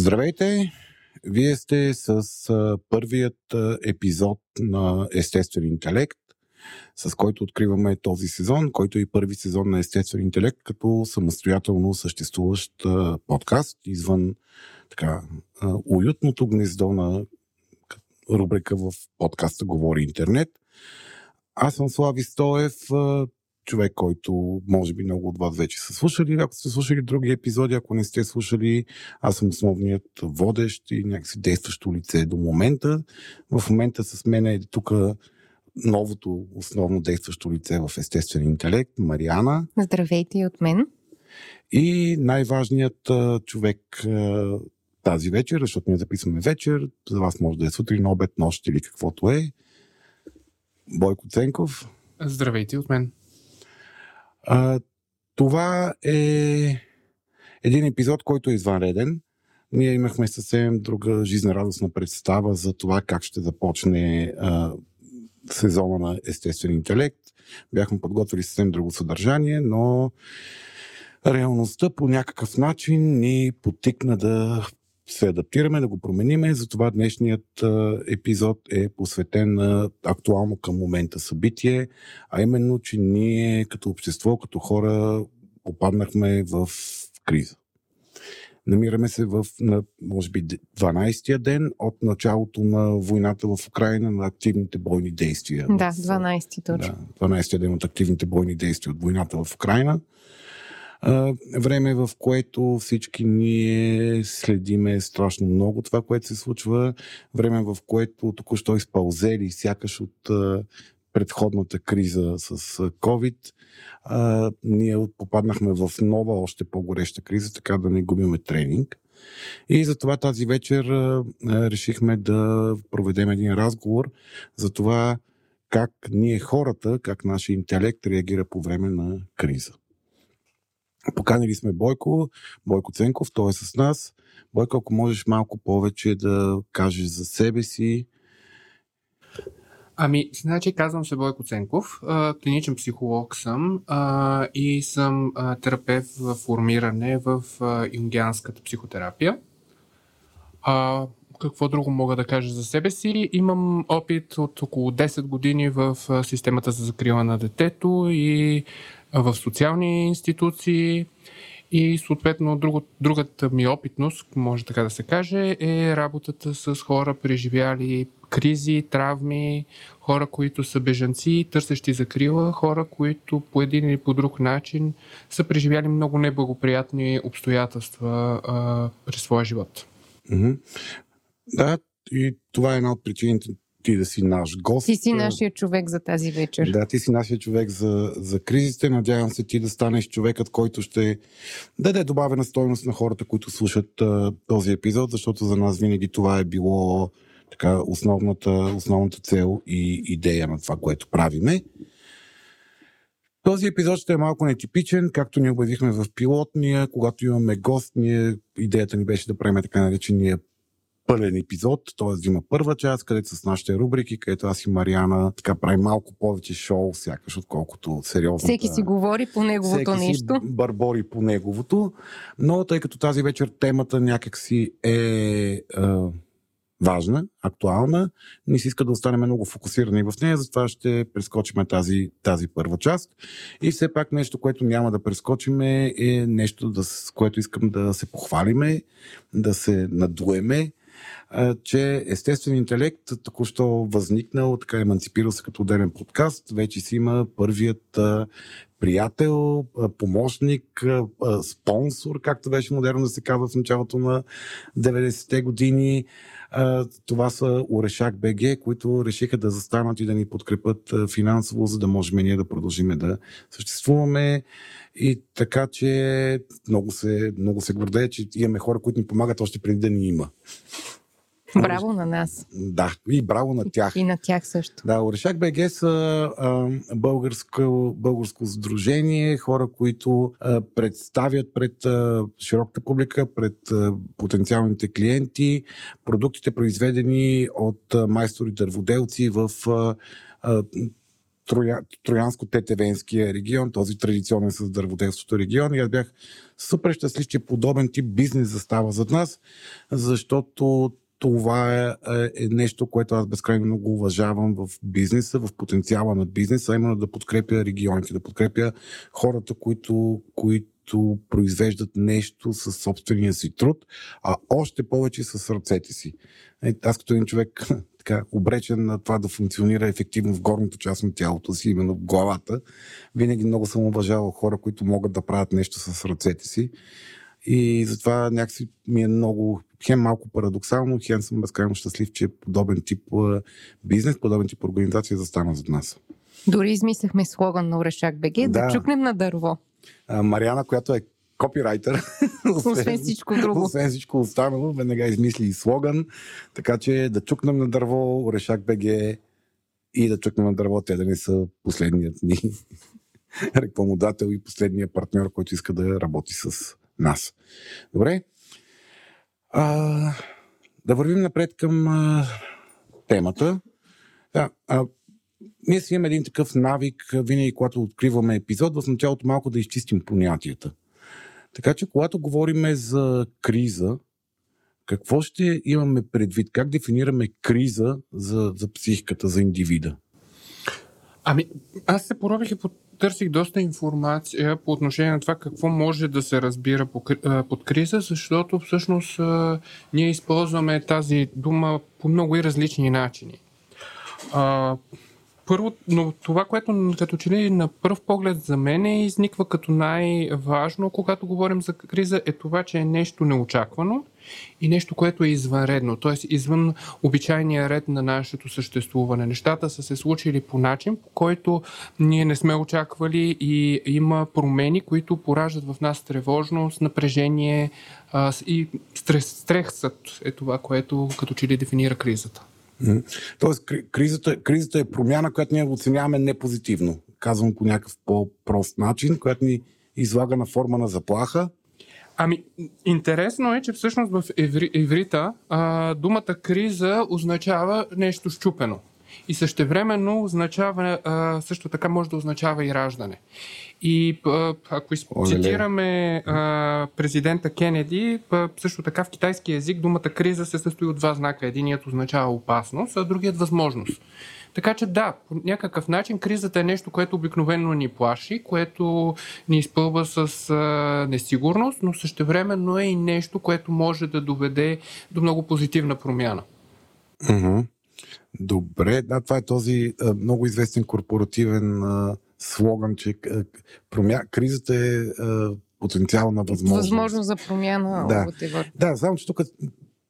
Здравейте! Вие сте с първият епизод на Естествен интелект, с който откриваме този сезон, който е и първи сезон на Естествен интелект, като самостоятелно съществуващ подкаст, извън така, уютното гнездо на рубрика в подкаста Говори интернет. Аз съм Слави Стоев, човек, който може би много от вас вече са слушали. Ако сте слушали други епизоди, ако не сте слушали, аз съм основният водещ и някакси действащо лице до момента. В момента с мен е тук новото основно действащо лице в естествен интелект, Мариана. Здравейте и от мен. И най-важният човек тази вечер, защото ние записваме вечер, за вас може да е сутрин, обед, нощ или каквото е. Бойко Ценков. Здравейте от мен. А, това е един епизод, който е извънреден. Ние имахме съвсем друга жизнерадостна представа за това как ще започне а, сезона на естествен интелект. Бяхме подготвили съвсем друго съдържание, но реалността по някакъв начин ни потикна да се адаптираме, да го промениме. Затова днешният епизод е посветен на актуално към момента събитие, а именно, че ние като общество, като хора попаднахме в криза. Намираме се в, на, може би, 12-я ден от началото на войната в Украина на активните бойни действия. Да, 12-ти точно. Да, 12-я ден от активните бойни действия от войната в Украина време, в което всички ние следиме страшно много това, което се случва, време, в което току-що изпълзели сякаш от предходната криза с COVID, а, ние попаднахме в нова, още по-гореща криза, така да не губиме тренинг. И затова тази вечер а, решихме да проведем един разговор за това как ние хората, как нашия интелект реагира по време на криза. Поканили сме Бойко, Бойко Ценков, той е с нас. Бойко, ако можеш малко повече да кажеш за себе си. Ами, значи казвам се Бойко Ценков, клиничен психолог съм и съм а, терапевт в формиране в а, юнгианската психотерапия. А, какво друго мога да кажа за себе си? Имам опит от около 10 години в системата за закрила на детето и в социални институции и съответно друго, другата ми опитност, може така да се каже, е работата с хора, преживяли кризи, травми, хора, които са бежанци, търсещи закрила, хора, които по един или по друг начин са преживяли много неблагоприятни обстоятелства а, през своя живот. Mm-hmm. Да, и това е една от причините ти да си наш гост. Ти си нашия човек за тази вечер. Да, ти си нашия човек за, за кризите. Надявам се ти да станеш човекът, който ще даде добавена стойност на хората, които слушат а, този епизод, защото за нас винаги това е било така, основната, основната цел и идея на това, което правиме. Този епизод ще е малко нетипичен, както ни обявихме в пилотния, когато имаме гост, ние, идеята ни беше да правим така наречения пълен епизод, т.е. има първа част, където с нашите рубрики, където аз и Мариана така прави малко повече шоу, сякаш отколкото сериозно. Всеки си говори по неговото Всеки нещо. Си барбори по неговото, но тъй като тази вечер темата някакси е, е важна, актуална, ни се иска да останем много фокусирани в нея, затова ще прескочим тази, тази първа част. И все пак нещо, което няма да прескочим е нещо, да, с което искам да се похвалиме, да се надуеме, че естествен интелект току-що възникнал, така еманципирал се като отделен подкаст, вече си има първият приятел, помощник, спонсор, както беше модерно да се казва в началото на 90-те години. Това са Орешак БГ, които решиха да застанат и да ни подкрепят финансово, за да можем ние да продължим да съществуваме. И така, че много се, много се гордея, че имаме хора, които ни помагат още преди да ни има. Браво на нас. Да, и браво на тях. И на тях също. Да, Орешак БГ са а, българско, българско сдружение, хора, които а, представят пред а, широката публика, пред а, потенциалните клиенти, продуктите произведени от а, майстори дърводелци в а, а, Троя, Троянско-Тетевенския регион, този традиционен с дърводелството регион. И аз бях супер щастлив, че подобен тип бизнес застава зад нас, защото това е, е, е нещо, което аз безкрайно много уважавам в бизнеса, в потенциала на бизнеса, именно да подкрепя регионите, да подкрепя хората, които, които произвеждат нещо със собствения си труд, а още повече с ръцете си. Е, аз като един човек така, обречен на това да функционира ефективно в горната част на тялото си, именно в главата, винаги много съм уважавал хора, които могат да правят нещо с ръцете си. И затова някакси ми е много, хем малко парадоксално, хем съм безкрайно щастлив, че подобен тип бизнес, подобен тип организация застана зад нас. Дори измисляхме слоган на Орешак БГ да, да чукнем на дърво. А, Мариана, която е копирайтер. освен всичко друго. Освен всичко останало, веднага измисли и слоган. Така че да чукнем на дърво, Орешак БГ и да чукнем на дърво, те да не са последният ни рекламодател и последния партньор, който иска да работи с нас. Добре. А, да вървим напред към а, темата. Да, а, ние си имаме един такъв навик, винаги когато откриваме епизод, в началото малко да изчистим понятията. Така че, когато говорим за криза, какво ще имаме предвид? Как дефинираме криза за, за психиката, за индивида? Ами, аз се поробих и потърсих доста информация по отношение на това какво може да се разбира под криза, защото всъщност ние използваме тази дума по много и различни начини. Първо, но това, което като че ли на първ поглед за мен е изниква като най-важно, когато говорим за криза, е това, че е нещо неочаквано и нещо, което е извънредно, т.е. извън обичайния ред на нашето съществуване. Нещата са се случили по начин, по който ние не сме очаквали и има промени, които пораждат в нас тревожност, напрежение и стрес, стресът е това, което като че ли дефинира кризата. Тоест, кризата, кризата е промяна, която ние оценяваме непозитивно. Казвам по някакъв по-прост начин, която ни излага на форма на заплаха. Ами, интересно е, че всъщност в еври, еврита а, думата криза означава нещо щупено. И същевременно означава, а, също така може да означава и раждане. И ако цитираме президента Кенеди, също така в китайски язик думата криза се състои от два знака. Единият означава опасност, а другият възможност. Така че да, по някакъв начин кризата е нещо, което обикновено ни плаши, което ни изпълва с а, несигурност, но същевременно е и нещо, което може да доведе до много позитивна промяна. Mm-hmm. Добре, да, това е този а, много известен корпоративен а, слоган, че промя... кризата е а, потенциална възможност. Възможност за промяна. Да, да само че тук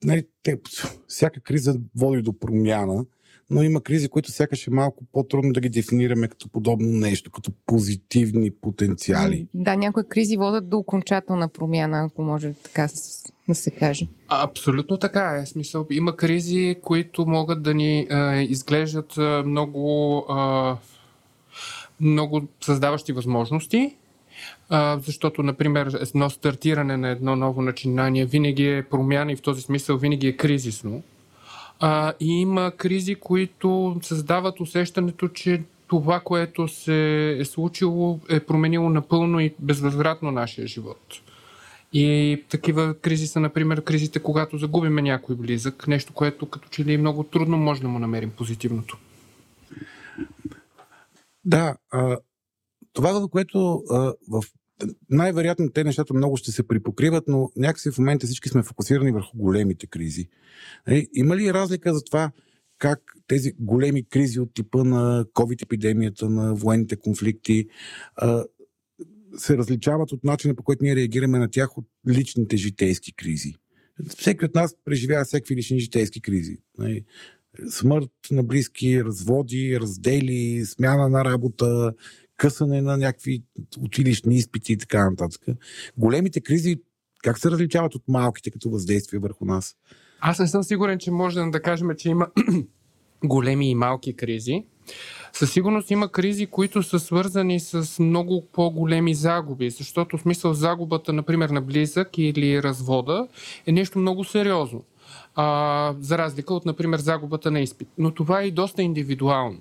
нали, те, всяка криза води до промяна, но има кризи, които сякаш е малко по-трудно да ги дефинираме като подобно нещо, като позитивни потенциали. Да, някои кризи водят до окончателна промяна, ако може така да се каже. Абсолютно така е. Смисъл, има кризи, които могат да ни а, изглеждат а, много а, много създаващи възможности, а, защото, например, едно стартиране на едно ново начинание винаги е промяна и в този смисъл винаги е кризисно. А, и има кризи, които създават усещането, че това, което се е случило, е променило напълно и безвъзвратно нашия живот. И такива кризи са, например, кризите, когато загубиме някой близък, нещо, което като че ли е много трудно може да му намерим позитивното. Да, а, това, което а, в най-вероятно те нещата много ще се припокриват, но някакси в момента всички сме фокусирани върху големите кризи. Нали, има ли разлика за това как тези големи кризи от типа на COVID-епидемията, на военните конфликти, се различават от начина по който ние реагираме на тях от личните житейски кризи? Всеки от нас преживява всеки лични житейски кризи. Нали, смърт на близки, разводи, раздели, смяна на работа, късане на някакви училищни изпити и така нататък. Големите кризи как се различават от малките като въздействие върху нас? Аз не съм сигурен, че можем да кажем, че има големи и малки кризи. Със сигурност има кризи, които са свързани с много по-големи загуби, защото в смисъл загубата, например, на близък или развода е нещо много сериозно а, за разлика от, например, загубата на изпит. Но това е и доста индивидуално.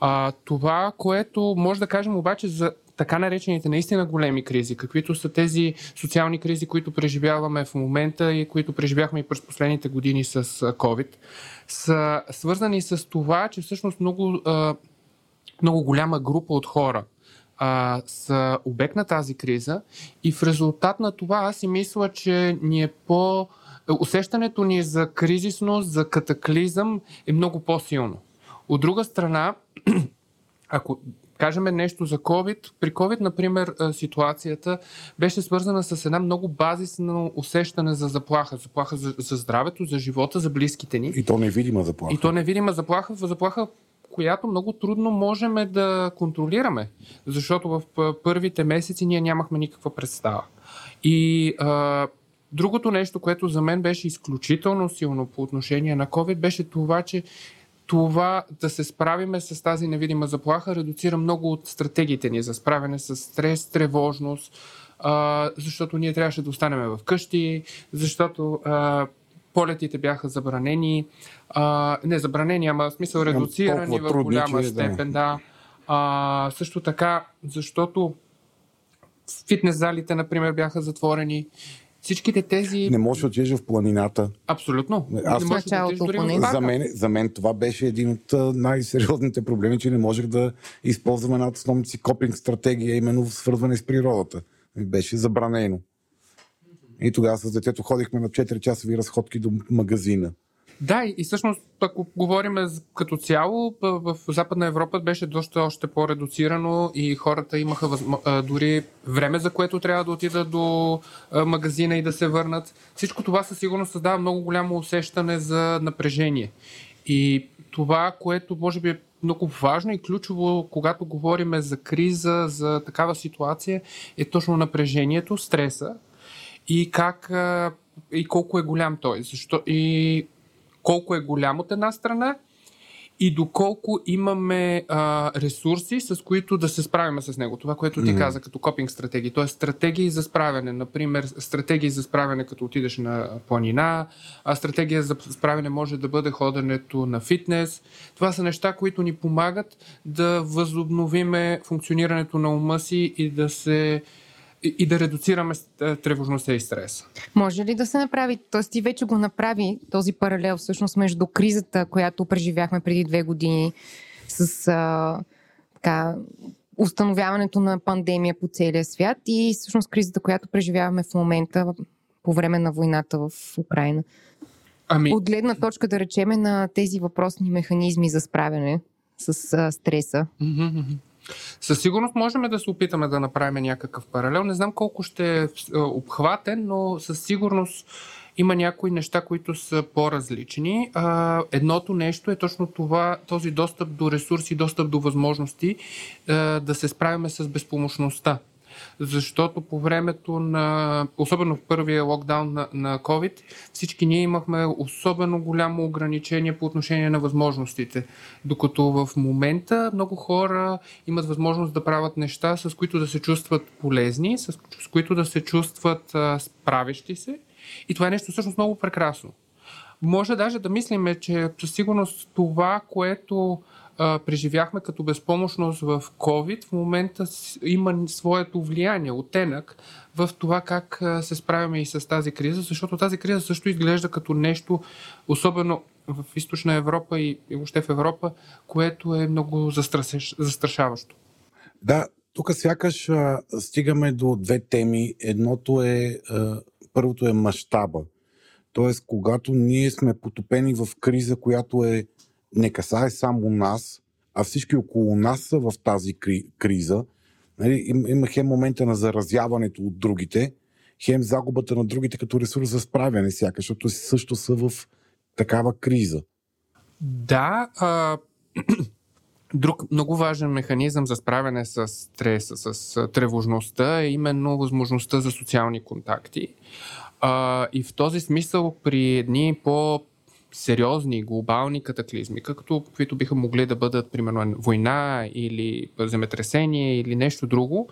А, това, което може да кажем обаче за така наречените наистина големи кризи, каквито са тези социални кризи, които преживяваме в момента и които преживяхме и през последните години с COVID, са свързани с това, че всъщност много, много голяма група от хора са обект на тази криза и в резултат на това аз си мисля, че ни е по... Усещането ни за кризисност, за катаклизъм е много по-силно. От друга страна, ако кажем нещо за COVID, при COVID, например, ситуацията беше свързана с една много базисно усещане за заплаха. Заплаха за, за здравето, за живота, за близките ни. И то невидима заплаха. И то невидима заплаха, заплаха, която много трудно можем да контролираме, защото в първите месеци ние нямахме никаква представа. И а, другото нещо, което за мен беше изключително силно по отношение на COVID, беше това, че това да се справиме с тази невидима заплаха редуцира много от стратегиите ни за справяне с стрес, тревожност, а, защото ние трябваше да останем в къщи, защото а, полетите бяха забранени, а, не забранени, ама в смисъл редуцирани в голяма степен, да. А, също така, защото фитнес залите, например, бяха затворени. Всичките тези... Не можеш да отидеш в планината. Абсолютно. Аз... Не можеш да отидеш дори в за, мен, за мен това беше един от най-сериозните проблеми, че не можех да използвам една от основните си копинг стратегия, именно в свързване с природата. Беше забранено. И тогава с детето ходихме на 4 часови разходки до магазина. Да, и всъщност, ако говорим като цяло, в Западна Европа беше доста още по-редуцирано и хората имаха дори време, за което трябва да отидат до магазина и да се върнат. Всичко това със сигурност създава много голямо усещане за напрежение. И това, което може би е много важно и ключово, когато говорим за криза, за такава ситуация, е точно напрежението, стреса и как и колко е голям той. Защо, и колко е голям от една страна и доколко имаме а, ресурси, с които да се справим с него. Това, което ти mm-hmm. каза като копинг стратегии. Тоест стратегии за справяне. Например, стратегии за справяне като отидеш на планина, а стратегия за справяне може да бъде ходенето на фитнес. Това са неща, които ни помагат да възобновиме функционирането на ума си и да се и, и да редуцираме е, тревожността и стреса. Може ли да се направи, т.е. ти вече го направи този паралел всъщност между кризата, която преживяхме преди две години с а, така, установяването на пандемия по целия свят и всъщност кризата, която преживяваме в момента по време на войната в Украина? Ами... От гледна точка, да речеме, на тези въпросни механизми за справяне с а, стреса. Mm-hmm. Със сигурност можем да се опитаме да направим някакъв паралел. Не знам колко ще е, обхватен, но със сигурност има някои неща, които са по-различни. едното нещо е точно това, този достъп до ресурси, достъп до възможности да се справяме с безпомощността защото по времето на, особено в първия локдаун на, на COVID, всички ние имахме особено голямо ограничение по отношение на възможностите. Докато в момента много хора имат възможност да правят неща, с които да се чувстват полезни, с, с които да се чувстват а, справещи се. И това е нещо всъщност много прекрасно. Може даже да мислиме, че със сигурност това, което а, преживяхме като безпомощност в COVID, в момента има своето влияние, оттенък в това как се справяме и с тази криза, защото тази криза също изглежда като нещо, особено в източна Европа и, и въобще в Европа, което е много застрашаващо. Да, тук сякаш а, стигаме до две теми. Едното е, а, първото е мащаба. Тоест, когато ние сме потопени в криза, която е не касае само нас, а всички около нас са в тази кри, криза. Нали, им, има хем момента на заразяването от другите, хем загубата на другите като ресурс за справяне, сякаш, защото също са в такава криза. Да, а, Друг много важен механизъм за справяне с стреса, с тревожността е именно възможността за социални контакти. А, и в този смисъл при едни по сериозни глобални катаклизми, както каквито биха могли да бъдат, примерно, война или земетресение или нещо друго,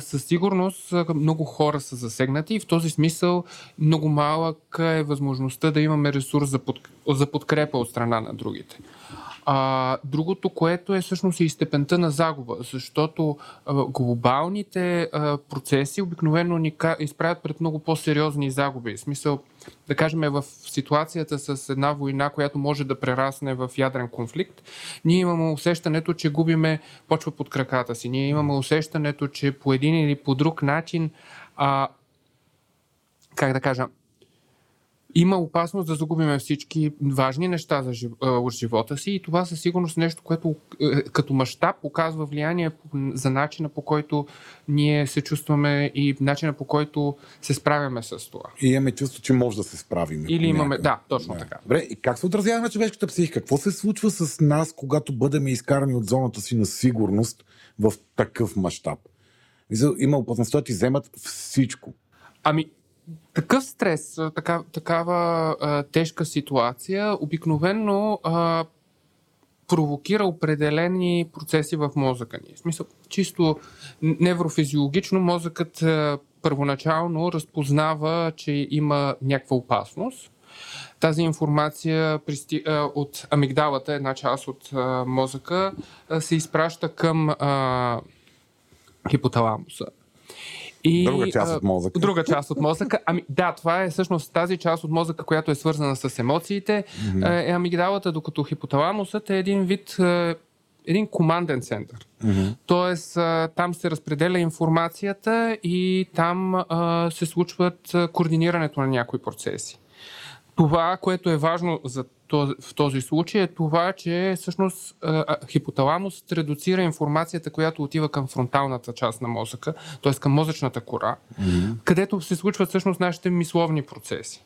със сигурност много хора са засегнати и в този смисъл много малък е възможността да имаме ресурс за подкрепа от страна на другите. А, другото, което е всъщност и степента на загуба, защото а, глобалните а, процеси обикновено ни изправят пред много по-сериозни загуби. В смисъл, да кажем, в ситуацията с една война, която може да прерасне в ядрен конфликт, ние имаме усещането, че губиме почва под краката си. Ние имаме усещането, че по един или по друг начин а, как да кажа, има опасност да загубим всички важни неща за жив... от живота си и това със сигурност нещо, което е, като мащаб показва влияние за начина по който ние се чувстваме и начина по който се справяме с това. И имаме чувство, че може да се справим. Или имаме, да, точно да. така. Добре, и как се отразява на човешката психика? Какво се случва с нас, когато бъдем изкарани от зоната си на сигурност в такъв мащаб? Има опасността да ти вземат всичко. Ами, такъв стрес, така, такава а, тежка ситуация, обикновенно а, провокира определени процеси в мозъка ни. В смисъл, чисто неврофизиологично мозъкът а, първоначално разпознава, че има някаква опасност. Тази информация присти, а, от амигдалата, една част от а, мозъка, а, се изпраща към а, хипоталамуса. И, друга част от мозъка. Друга част от мозъка. Ами да, това е всъщност тази част от мозъка, която е свързана с емоциите. Mm-hmm. Е амигдалата, докато хипоталамусът е един вид един команден център. Mm-hmm. Тоест, там се разпределя информацията и там а, се случват координирането на някои процеси. Това, което е важно за този, в този случай е това, че всъщност хипоталамус редуцира информацията, която отива към фронталната част на мозъка, т.е. към мозъчната кора, mm-hmm. където се случват всъщност нашите мисловни процеси.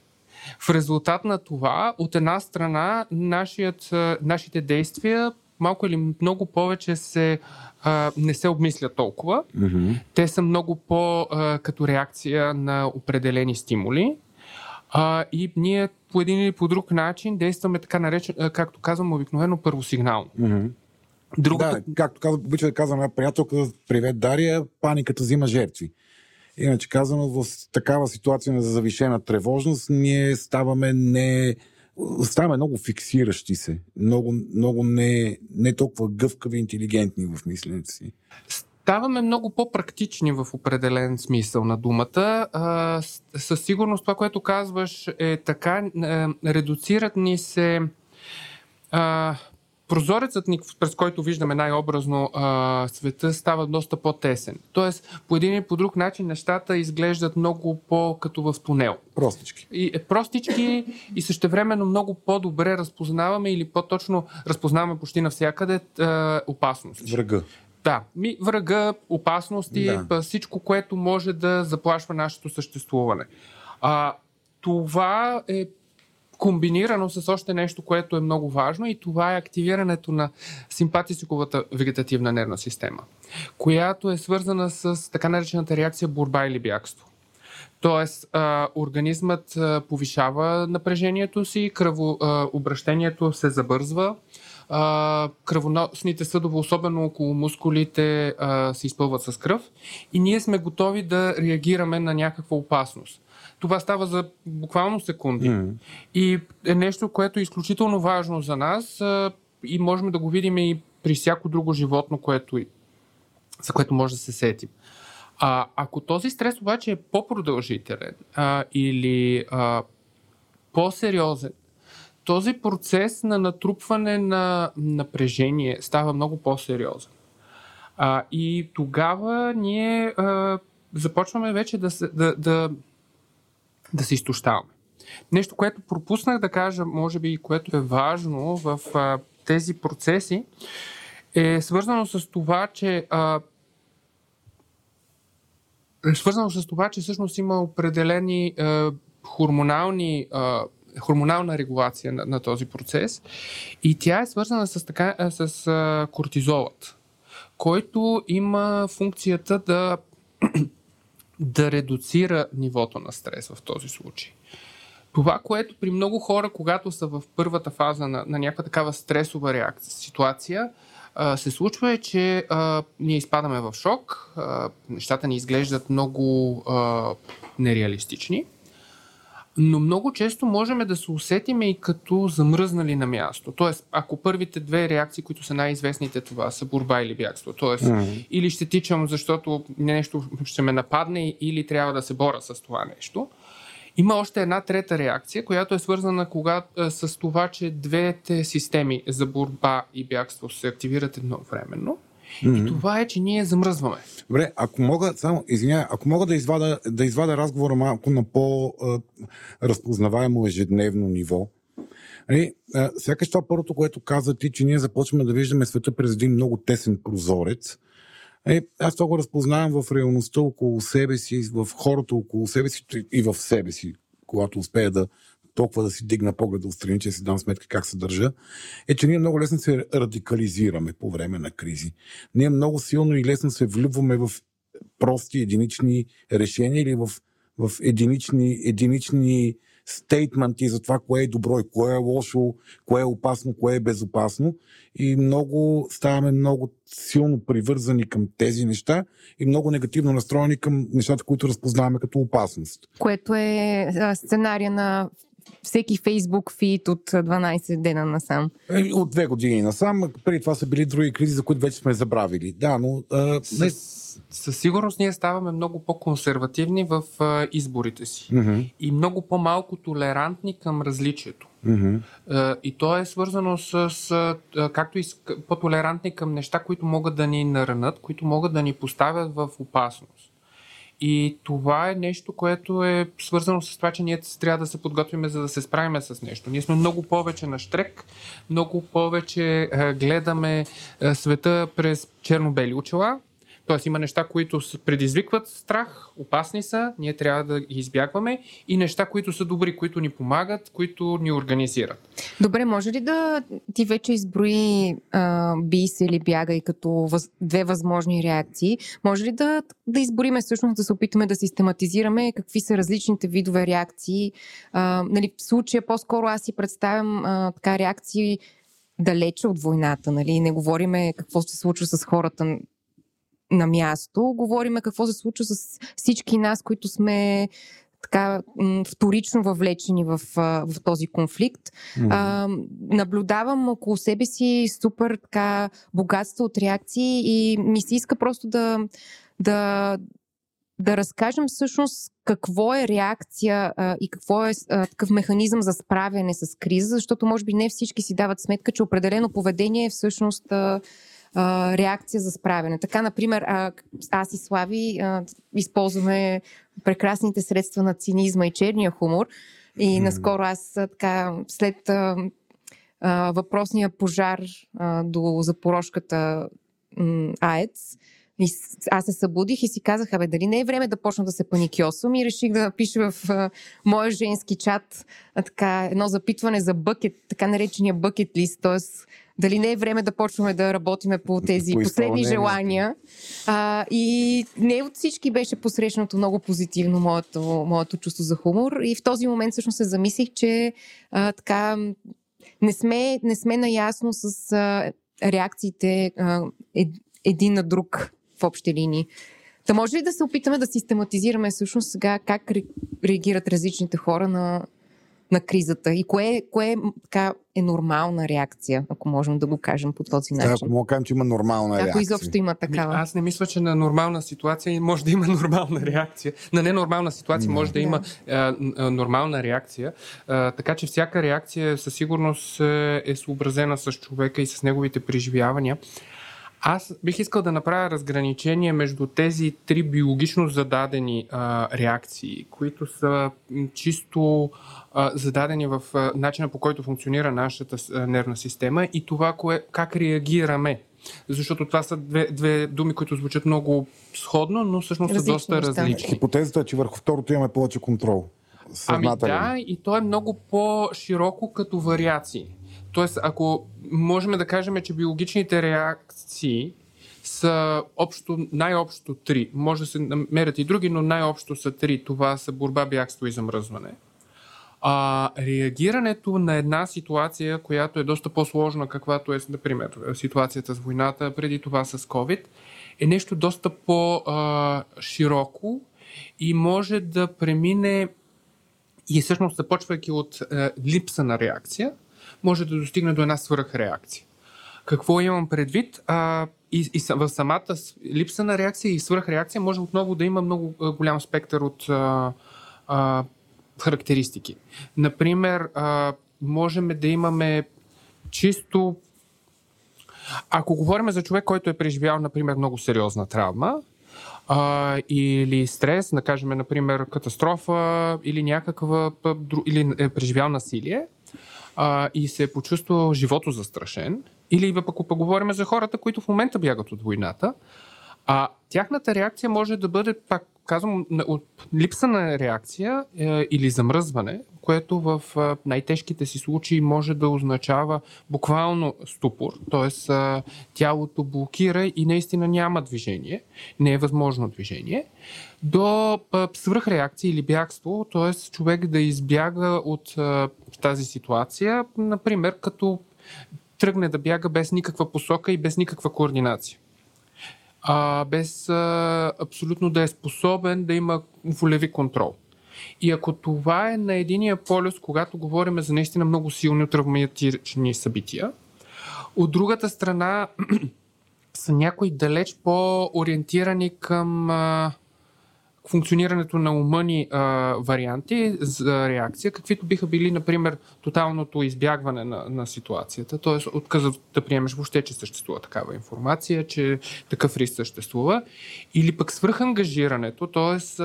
В резултат на това, от една страна, нашият, нашите действия малко или много повече се, а, не се обмислят толкова. Mm-hmm. Те са много по а, като реакция на определени стимули. А, и ние по един или по друг начин действаме така наречен, както казвам, обикновено първосигнално. Mm-hmm. Другото... Да, както казвам, обича да казвам една приятелка, привет Дария, паниката взима жертви. Иначе казано, в такава ситуация на завишена тревожност, ние ставаме не... Ставаме много фиксиращи се, много, много не, не толкова гъвкави, интелигентни в мисленето си ставаме много по-практични в определен смисъл на думата. А, със сигурност това, което казваш е така, а, редуцират ни се а, прозорецът ни, през който виждаме най-образно а, света, става доста по-тесен. Тоест, по един или по друг начин нещата изглеждат много по-като в тунел. Простички. И, е, простички и същевременно много по-добре разпознаваме или по-точно разпознаваме почти навсякъде а, опасност. Врага. Да, ми, врага, опасности, да. всичко, което може да заплашва нашето съществуване. А, това е комбинирано с още нещо, което е много важно и това е активирането на симпатисиковата вегетативна нервна система, която е свързана с така наречената реакция борба или бягство. Тоест, а, организмът а, повишава напрежението си, кръвообращението се забързва, а, кръвоносните съдове, особено около мускулите, а, се изпълват с кръв и ние сме готови да реагираме на някаква опасност. Това става за буквално секунди. Mm. И е нещо, което е изключително важно за нас а, и можем да го видим и при всяко друго животно, което, за което може да се сетим. А, ако този стрес обаче е по-продължителен а, или а, по-сериозен, този процес на натрупване на напрежение става много по-сериозен. А, и тогава ние а, започваме вече да се, да, да, да се изтощаваме. Нещо, което пропуснах да кажа, може би, което е важно в а, тези процеси, е свързано с това, че а, е свързано с това, че всъщност има определени а, хормонални а, хормонална регулация на, на този процес и тя е свързана с, така, с а, кортизолът, който има функцията да, да редуцира нивото на стрес в този случай. Това, което при много хора, когато са в първата фаза на, на някаква такава стресова реакция, ситуация, а, се случва е, че а, ние изпадаме в шок, а, нещата ни изглеждат много а, нереалистични но много често можем да се усетим и като замръзнали на място. Тоест, ако първите две реакции, които са най-известните това, са борба или бягство. Тоест, mm-hmm. или ще тичам, защото нещо ще ме нападне, или трябва да се боря с това нещо. Има още една трета реакция, която е свързана кога, с това, че двете системи за борба и бягство се активират едновременно. Mm-hmm. И това е, че ние замръзваме. Добре, ако мога, само, извиня, ако мога да извада, да извада разговора малко на по-разпознаваемо ежедневно ниво, Али, сякаш това първото, което каза ти, че ние започваме да виждаме света през един много тесен прозорец. Е, аз това го разпознавам в реалността около себе си, в хората около себе си и в себе си, когато успея да толкова да си дигна погледа отстрани, че си дам сметка как се държа, е, че ние много лесно се радикализираме по време на кризи. Ние много силно и лесно се влюбваме в прости единични решения или в, в единични, единични стейтменти за това, кое е добро и кое е лошо, кое е опасно, кое е безопасно. И много ставаме много силно привързани към тези неща и много негативно настроени към нещата, които разпознаваме като опасност. Което е сценария на всеки фейсбук фит от 12 дена насам. Е, от две години насам. Преди това са били други кризи, за които вече сме забравили. Да, но... А, не... Със сигурност ние ставаме много по-консервативни в а, изборите си mm-hmm. и много по-малко толерантни към различието. Mm-hmm. А, и то е свързано с, с а, както и с, по-толерантни към неща, които могат да ни наранат, които могат да ни поставят в опасност. И това е нещо, което е свързано с това, че ние трябва да се подготвим за да се справим с нещо. Ние сме много повече на штрек, много повече гледаме света през черно-бели очила, Тоест има неща, които предизвикват страх, опасни са, ние трябва да ги избягваме и неща, които са добри, които ни помагат, които ни организират. Добре, може ли да ти вече изброи а, би се или бяга и като въз, две възможни реакции? Може ли да, да избориме всъщност да се опитаме да систематизираме какви са различните видове реакции? А, нали, в случая по-скоро аз си представям а, така реакции далече от войната, нали? Не говориме какво се случва с хората на място. Говориме какво се случва с всички нас, които сме така вторично въвлечени в, в този конфликт. Mm-hmm. А, наблюдавам около себе си супер така богатство от реакции и ми се иска просто да, да, да разкажем всъщност какво е реакция а, и какво е а, такъв механизъм за справяне с криза, защото може би не всички си дават сметка, че определено поведение е всъщност а, а, реакция за справяне. Така, например, а, аз и Слави а, използваме прекрасните средства на цинизма и черния хумор. И наскоро аз така, след а, а, въпросния пожар а, до запорожката м, АЕЦ, и аз се събудих и си казах, абе, дали не е време да почна да се паникьосвам и реших да напиша в а, моя женски чат а, така, едно запитване за бъкет, така наречения бъкет лист, т.е дали не е време да почваме да работиме по тези по последни желания. А, и не от всички беше посрещнато много позитивно моето, моето чувство за хумор. И в този момент всъщност се замислих, че а, така не сме, не сме наясно с а, реакциите а, ед, един на друг в общи линии. Та може ли да се опитаме да систематизираме всъщност сега как реагират различните хора на, на кризата и кое, кое така е нормална реакция, ако можем да го кажем по този начин. Да, ако мога да кажем, че има нормална реакция. Ако изобщо има такава. Аз не мисля, че на нормална ситуация може да има нормална реакция. На ненормална ситуация може да, да има а, а, нормална реакция. А, така че всяка реакция със сигурност е, е съобразена с човека и с неговите преживявания. Аз бих искал да направя разграничение между тези три биологично зададени а, реакции, които са чисто а, зададени в а, начина по който функционира нашата а, нервна система и това кое, как реагираме. Защото това са две, две думи, които звучат много сходно, но всъщност различни са доста различни. Хипотезата е, че върху второто имаме повече контрол. Ами да, и то е много по-широко като вариации. Тоест, ако можем да кажем, че биологичните реакции са общо, най-общо три. Може да се намерят и други, но най-общо са три. Това са борба, бягство и замръзване. А реагирането на една ситуация, която е доста по-сложна, каквато е, например, ситуацията с войната, преди това с COVID, е нещо доста по-широко и може да премине И всъщност, започвайки от е, липса на реакция, може да достигне до една свръхреакция. Какво имам предвид? А, и, и в самата липса на реакция и свръхреакция може отново да има много голям спектър от а, а, характеристики. Например, а, можем да имаме чисто. Ако говорим за човек, който е преживял, например, много сериозна травма, а, или стрес, да кажем, например, катастрофа или някаква, или е преживял насилие а, и се е почувствал живото застрашен, или пък ако говорим за хората, които в момента бягат от войната, а тяхната реакция може да бъде, пак казвам, от липса на реакция е, или замръзване, което в най-тежките си случаи може да означава буквално ступор, т.е. Тялото блокира и наистина няма движение, не е възможно движение, до свръхреакция или бягство, т.е. човек да избяга от тази ситуация, например, като тръгне да бяга без никаква посока и без никаква координация. А, без а, абсолютно да е способен да има волеви контрол. И ако това е на единия полюс, когато говорим за наистина много силни травматични събития, от другата страна са някои далеч по-ориентирани към а, функционирането на умъни а, варианти за реакция, каквито биха били, например, тоталното избягване на, на ситуацията, т.е. отказа да приемеш въобще, че съществува такава информация, че такъв риск съществува, или пък свръхангажирането, т.е.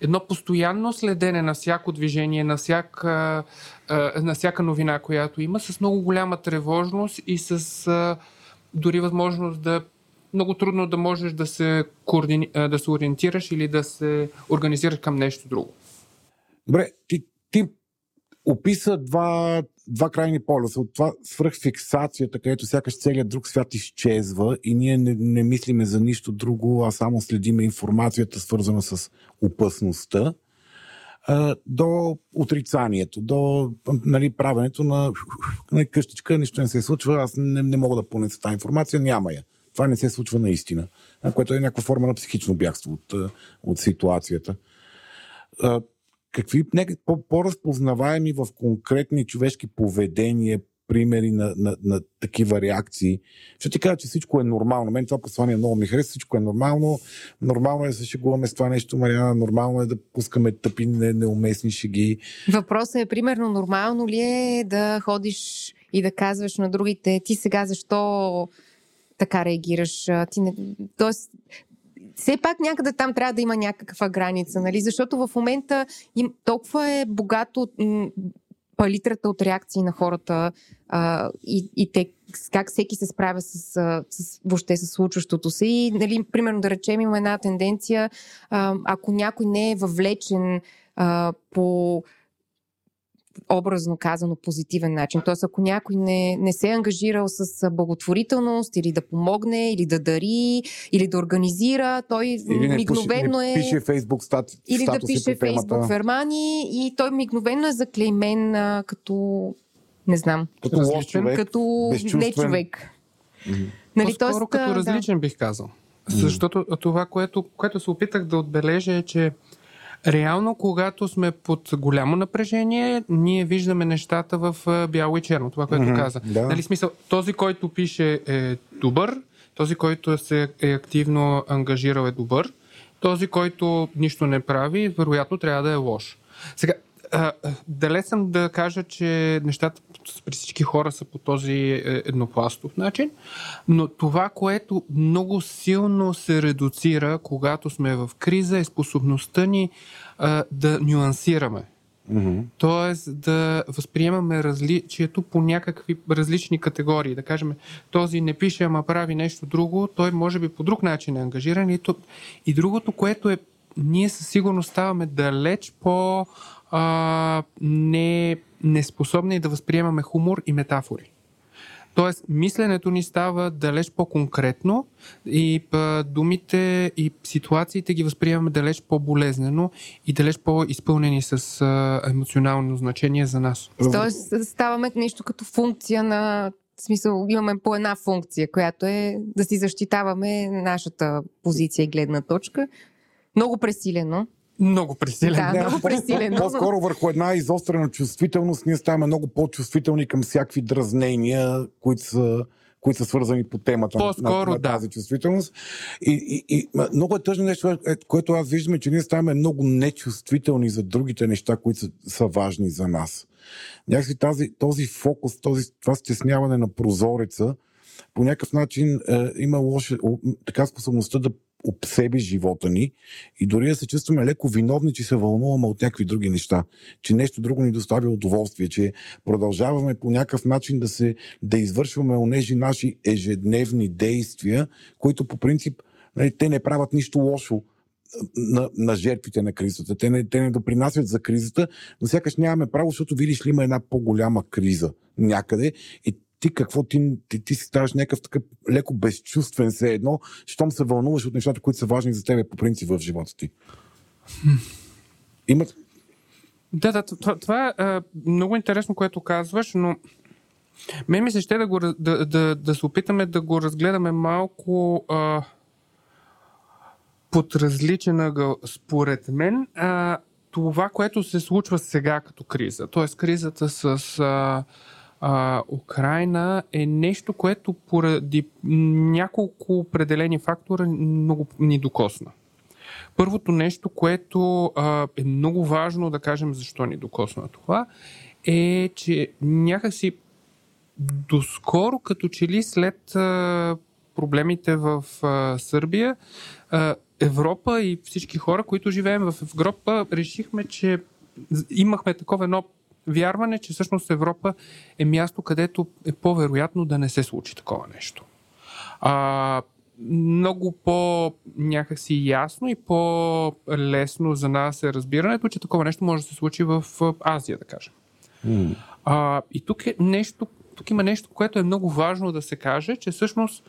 едно постоянно следене на всяко движение, на всяка, а, на всяка новина, която има, с много голяма тревожност и с а, дори възможност да много трудно да можеш да се, координи... да се ориентираш или да се организираш към нещо друго. Добре, ти, ти описа два, два крайни полюса. От това свръхфиксацията, където сякаш целият друг свят изчезва и ние не, не мислиме за нищо друго, а само следиме информацията, свързана с опасността, до отрицанието, до нали, правенето на, на къщичка, нищо не се случва, аз не, не мога да понеса тази информация, няма я. Това не се случва наистина, което е някаква форма на психично бягство от, от ситуацията. Какви по-разпознаваеми в конкретни човешки поведения примери на, на, на такива реакции. Ще ти кажа, че всичко е нормално. Мен това послание много ми харесва. Всичко е нормално. Нормално е да се шегуваме с това нещо, Мариана. Нормално е да пускаме тъпи, не, неуместни шеги. Въпросът е, примерно, нормално ли е да ходиш и да казваш на другите, ти сега защо така реагираш. Ти не... Тоест, все пак някъде там трябва да има някаква граница, нали? Защото в момента им, толкова е богато палитрата от реакции на хората а, и, и те, как всеки се справя с, с, въобще с случващото се. И, нали, примерно, да речем, има една тенденция, а, ако някой не е въвлечен а, по образно казано позитивен начин. Тоест, ако някой не, не се е ангажирал с благотворителност или да помогне, или да дари, или да организира, той или мигновено пише, е... Пише Фейсбук стат, Или да пише Фейсбук Фермани и той мигновено е заклеймен а, като не знам. Като лош човек. Като не човек. Mm-hmm. Нали, По-скоро тоест, като различен да. бих казал. Mm-hmm. Защото това, което, което се опитах да отбележа е, че Реално, когато сме под голямо напрежение, ние виждаме нещата в бяло и черно, това, което mm-hmm, каза. Да. Нали, смисъл, този, който пише е добър, този, който се е активно ангажирал е добър, този, който нищо не прави, вероятно трябва да е лош. Сега, далеч съм да кажа, че нещата при всички хора са по този е, еднопластов начин, но това, което много силно се редуцира, когато сме в криза, е способността ни а, да нюансираме. Mm-hmm. Тоест да възприемаме различието по някакви различни категории. Да кажем, този не пише, ама прави нещо друго, той може би по друг начин е ангажиран. И, то... и другото, което е, ние със сигурност ставаме далеч по а, не, неспособни да възприемаме хумор и метафори. Тоест, мисленето ни става далеч по-конкретно и думите и ситуациите ги възприемаме далеч по-болезнено и далеч по-изпълнени с емоционално значение за нас. Тоест, ставаме нещо като функция на в смисъл, имаме по една функция, която е да си защитаваме нашата позиция и гледна точка. Много пресилено. Много пресилен. Да, Не, много пресилено. По-скоро върху една изострена чувствителност ние ставаме много по-чувствителни към всякакви дразнения, които са, които са свързани по темата По-скоро на, на да. тази чувствителност. И, и, и много е тъжно нещо, е, което аз виждам, е, че ние ставаме много нечувствителни за другите неща, които са, са важни за нас. Някакси тази, този фокус, този, това стесняване на прозореца, по някакъв начин е, има лоша, така способността да обсеби живота ни и дори да се чувстваме леко виновни, че се вълнуваме от някакви други неща, че нещо друго ни доставя удоволствие, че продължаваме по някакъв начин да, се, да извършваме онежи наши ежедневни действия, които по принцип нали, те не правят нищо лошо на, на жертвите на кризата. Те не, те не допринасят за кризата, но сякаш нямаме право, защото видиш ли има една по-голяма криза някъде и ти какво ти, ти, ти си ставаш някакъв такъв леко безчувствен се едно, щом се вълнуваш от нещата, които са важни за тебе по принцип в живота ти. Имат, Да, да, това, това е много интересно, което казваш, но мен ми се ще да, го, да, да, да се опитаме да го разгледаме малко а, под различен ъгъл. Според мен, а, това, което се случва сега като криза, т.е. кризата с а, а, Украина е нещо, което поради няколко определени фактора много ни докосна. Първото нещо, което а, е много важно да кажем защо ни докосна това, е, че някакси доскоро, като че ли след а, проблемите в а, Сърбия, а, Европа и всички хора, които живеем в Европа, решихме, че имахме такова едно вярване, че всъщност Европа е място, където е по-вероятно да не се случи такова нещо. А, много по някакси ясно и по-лесно за нас е разбирането, че такова нещо може да се случи в Азия, да кажем. м, А, и тук, е нещо, тук има нещо, което е много важно да се каже, че всъщност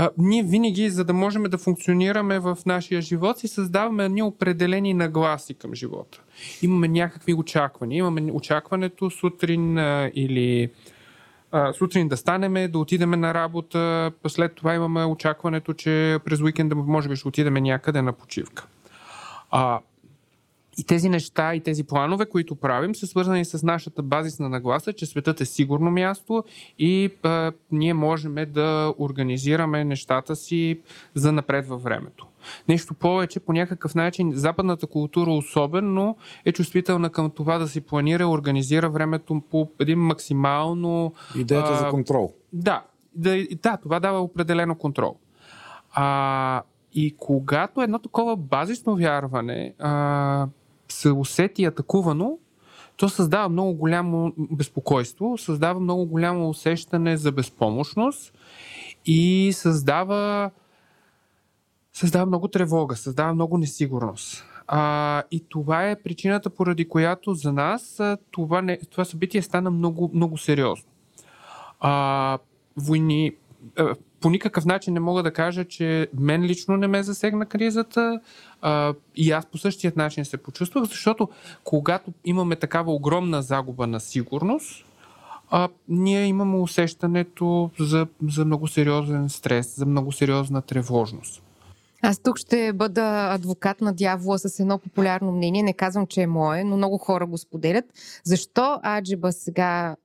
а, ние винаги, за да можем да функционираме в нашия живот, си създаваме ни определени нагласи към живота. Имаме някакви очаквания. Имаме очакването сутрин а, или а, сутрин да станеме, да отидеме на работа, след това имаме очакването, че през уикенда може би ще отидеме някъде на почивка. А, и тези неща и тези планове, които правим, са свързани с нашата базисна нагласа, че светът е сигурно място и а, ние можем да организираме нещата си за напред във времето. Нещо повече, по някакъв начин, западната култура особено е чувствителна към това да си планира и организира времето по един максимално идеята А, за контрол. да, да, да, това дава определено контрол. А, и когато едно такова базисно вярване а, се усети атакувано, то създава много голямо безпокойство, създава много голямо усещане за безпомощност и създава, създава много тревога, създава много несигурност. А, и това е причината, поради която за нас това, не, това събитие стана много, много сериозно. А, войни. По никакъв начин не мога да кажа, че мен лично не ме засегна кризата. А, и аз по същия начин се почувствах, защото когато имаме такава огромна загуба на сигурност, а, ние имаме усещането за, за много сериозен стрес, за много сериозна тревожност. Аз тук ще бъда адвокат на дявола с едно популярно мнение. Не казвам, че е мое, но много хора го споделят. Защо Аджиба сега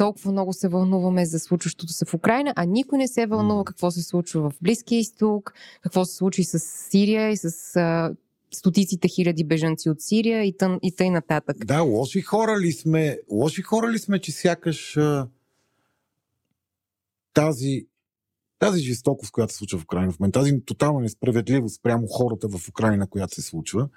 толкова много се вълнуваме за случващото се в Украина, а никой не се вълнува какво се случва в Близкия изток, какво се случи с Сирия и с а, стотиците хиляди бежанци от Сирия и, тън, и тъй нататък. Да, лоши хора ли сме, лоши хора ли сме, че сякаш а, тази, тази жестокост, която се случва в Украина в момента, тази тотална несправедливост спрямо хората в Украина, която се случва,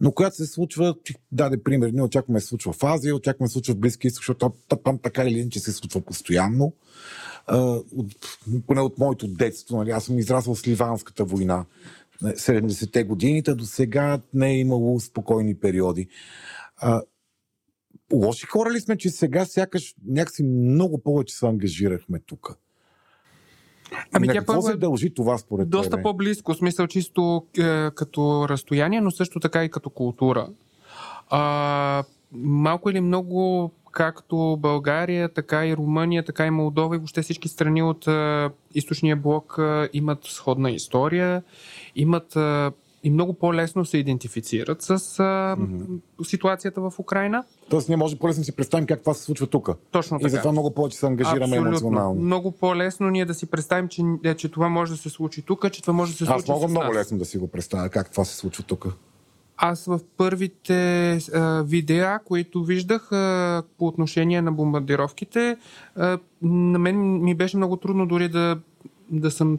но която се случва, даде пример, ние очакваме се случва в Азия, очакваме се случва в Близкия изток, защото там, така или иначе се случва постоянно. От, поне от моето детство, нали, аз съм израсъл с Ливанската война, 70-те годините, до сега не е имало спокойни периоди. А, лоши хора ли сме, че сега сякаш някакси много повече се ангажирахме тук? Ами на тя какво се е дължи това според Доста тебе? по-близко, смисъл чисто е, като разстояние, но също така и като култура. А, малко или много, както България, така и Румъния, така и Молдова и въобще всички страни от е, източния блок е, имат сходна история, имат е, и много по-лесно се идентифицират с а, mm-hmm. ситуацията в Украина. Тоест ние може по-лесно да си представим как това се случва тук. Точно така. И затова много повече се ангажираме Абсолютно. емоционално. Много по-лесно ние да си представим, че, е, че това може да се случи тук, че това може да се случи Аз мога много нас. лесно да си го представя как това се случва тук. Аз в първите а, видеа, които виждах а, по отношение на бомбардировките, а, на мен ми беше много трудно дори да, да съм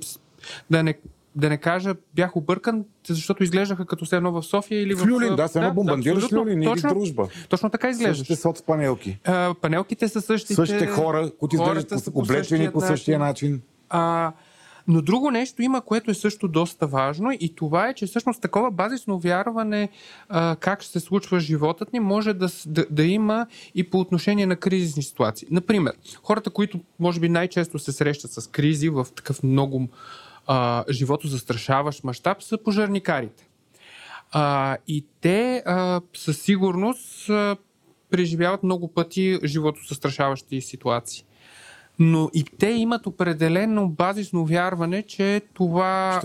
да не, да не кажа бях объркан, защото изглеждаха като все едно в София или в... В Люлин, да, се едно бомбандираш абсолютно. Люлин или точно, дружба. точно така изглеждаш. Същите соцпанелки. А, панелките са същите. Същите хора, които изглеждат по- облечени по същия начин. А, но друго нещо има, което е също доста важно и това е, че всъщност такова базисно вярване а, как ще се случва животът ни може да, да, да има и по отношение на кризисни ситуации. Например, хората, които може би най-често се срещат с кризи в такъв много а, живото застрашаващ мащаб са пожарникарите. А, и те а, със сигурност а, преживяват много пъти живото застрашаващи ситуации. Но и те имат определено базисно вярване, че това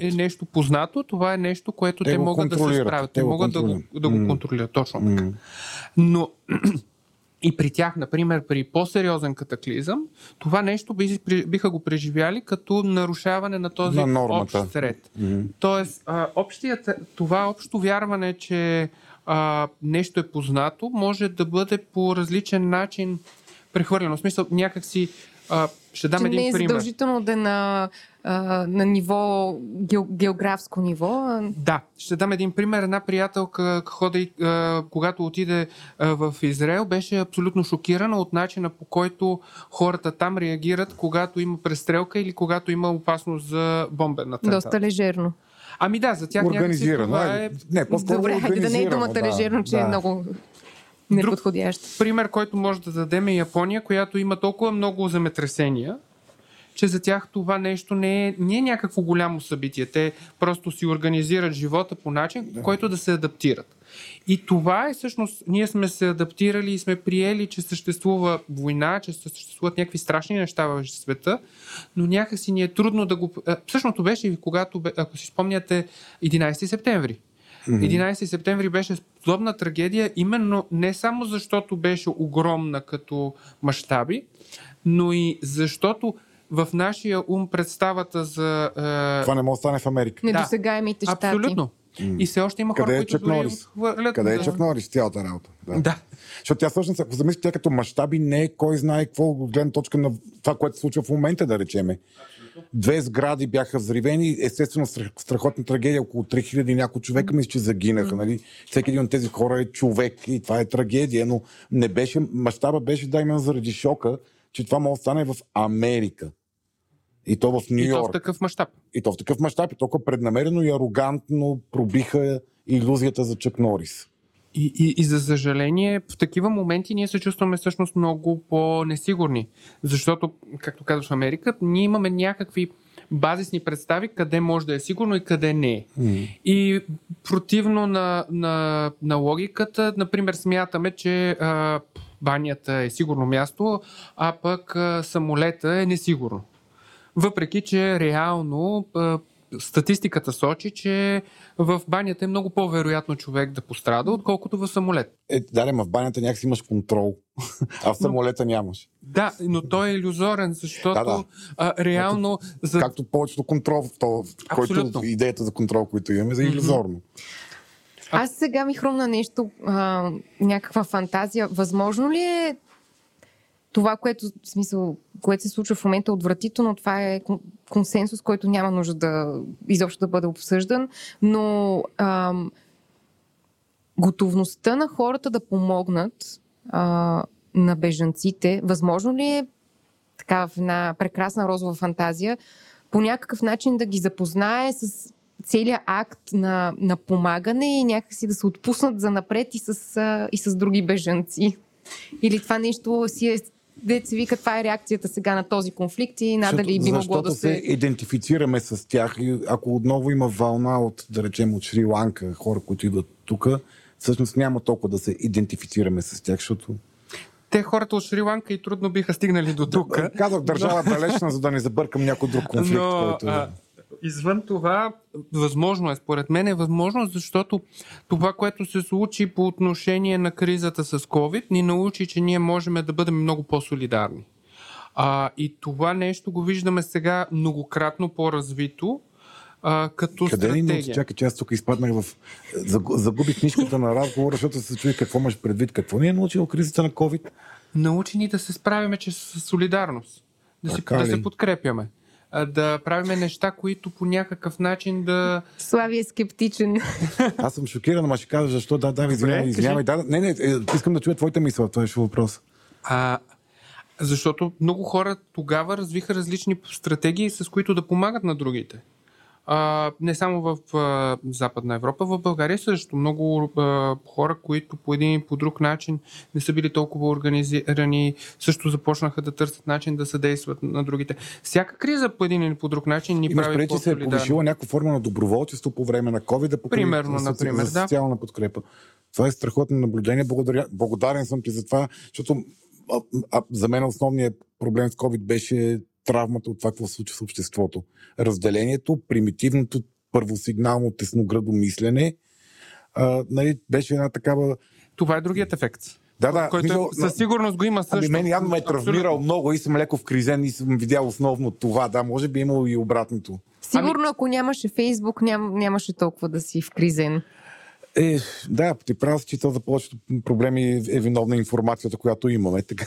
е нещо познато, това е нещо, което Те те, могат да се справят. те Те могат да го, да го контролират. Точно така. Но и при тях, например, при по-сериозен катаклизъм, това нещо би- биха го преживяли като нарушаване на този На нормата. общ ред. М. Тоест, а, общият, това общо вярване, че а, нещо е познато, може да бъде по различен начин прехвърлено. В смисъл, някакси а, ще дам Че един не е пример. задължително да е на, а, на ниво, гео, географско ниво. Да, ще дам един пример. Една приятелка, ходи, а, когато отиде а, в Израел, беше абсолютно шокирана от начина по който хората там реагират, когато има престрелка или когато има опасност за бомбен атентат. Доста лежерно. Ами да, за тях някакси Организирано. това е. е Не, по-скоро Добре, хайде да не е организирано, думата лежерно, че е много неподходящ. пример, който може да дадем е Япония, която има толкова много земетресения, че за тях това нещо не е, не е някакво голямо събитие. Те просто си организират живота по начин, да. който да се адаптират. И това е всъщност, ние сме се адаптирали и сме приели, че съществува война, че съществуват някакви страшни неща в света, но някакси ни е трудно да го... а, Същото беше и когато, ако си спомняте, 11 септември. 11 септември беше подобна трагедия, именно не само защото беше огромна като мащаби, но и защото в нашия ум представата за... Е, Това не може да стане в Америка. Недосегаемите щати. абсолютно. И все още има Къде хора, е които Чак Норис? отхвърлят. Къде е да. Чак Норис цялата работа? Да. Да. Защото тя всъщност, ако замислите, тя като мащаби не е кой знае какво от гледна точка на това, което се случва в момента, да речеме. Две сгради бяха взривени, естествено страх- страхотна трагедия, около 3000 и няколко човека мисля, че загинаха. Нали? Всеки един от тези хора е човек и това е трагедия, но не беше, мащаба беше да именно заради шока, че това може да стане в Америка. И то в Нью И то в Йорк. такъв мащаб. И то в такъв мащаб, и толкова преднамерено и арогантно пробиха иллюзията за Чак Норис. И, и, и за съжаление, в такива моменти ние се чувстваме всъщност много по-несигурни. Защото, както казваш в Америка, ние имаме някакви базисни представи къде може да е сигурно и къде не е. И противно на, на, на логиката, например, смятаме, че а, банята е сигурно място, а пък а, самолета е несигурно. Въпреки, че реално статистиката сочи, че в банята е много по-вероятно човек да пострада, отколкото в самолет. Е, да, ма в банята някакси имаш контрол, а в самолета нямаш. Да, но той е иллюзорен, защото Да, да. А, реално за Както повечето контрол, то, който идеята за контрол, който имаме, за иллюзорно. Аз сега ми хрумна нещо, а, някаква фантазия. Възможно ли е това, което, в смисъл, което се случва в момента е отвратително, това е кон- консенсус, който няма нужда да изобщо да бъде обсъждан, но ам, готовността на хората да помогнат а, на бежанците, възможно ли е така в една прекрасна розова фантазия, по някакъв начин да ги запознае с целият акт на, на помагане и някакси да се отпуснат за напред и с, и с други бежанци. Или това нещо си е Се вика, каква е реакцията сега на този конфликт и надали би могло да се се... идентифицираме с тях и ако отново има вълна от, да речем, от Шри-Ланка, хора, които идват тук, всъщност няма толкова да се идентифицираме с тях, защото те хората от Шри-Ланка и трудно биха стигнали до тук. казах държава далечна, за да не забъркам някой друг конфликт, Но който... а, Извън това, възможно е, според мен е възможно, защото това, което се случи по отношение на кризата с COVID, ни научи, че ние можем да бъдем много по-солидарни. А, и това нещо го виждаме сега многократно по-развито, а, като Къде стратегия. научи? Чакай, че аз тук изпаднах в... Загу- Загубих книжката на разговора, защото се чуи какво имаш предвид. Какво ни е научил кризата на COVID? Научи ни да се справяме че с солидарност. Да, се, Така да ли? се подкрепяме. Да правиме неща, които по някакъв начин да... Слави е скептичен. Аз съм шокиран, ама ще кажа защо. Да, да, извинявай, извинявай. Да, не, не, е, искам да чуя твоята мисъл. Това е въпрос. А, защото много хора тогава развиха различни стратегии, с които да помагат на другите. А, не само в а, Западна Европа, в България също. Много а, хора, които по един и по друг начин не са били толкова организирани, също започнаха да търсят начин да съдействат на другите. Всяка криза по един или по друг начин ни Имаш прави преди, се е повишила някаква форма на доброволчество по време на COVID, да Примерно, например, да. социална подкрепа. Това е страхотно наблюдение. Благодаря, благодарен съм ти за това, защото а, а, за мен основният проблем с COVID беше травмата от това, какво се случва с обществото. Разделението, примитивното, първосигнално тесноградо мислене, а, нали, беше една такава... Това е другият ефект. Да, да, който мисъл, е, със сигурност го има също. Ами мен явно ме е травмирал много и съм леко в кризен и съм видял основно това. Да, може би е имало и обратното. Сигурно, ако нямаше Фейсбук, ням, нямаше толкова да си вкризен. Е, да, ти прав си, че то за повечето проблеми е виновна информацията, която имаме. Така.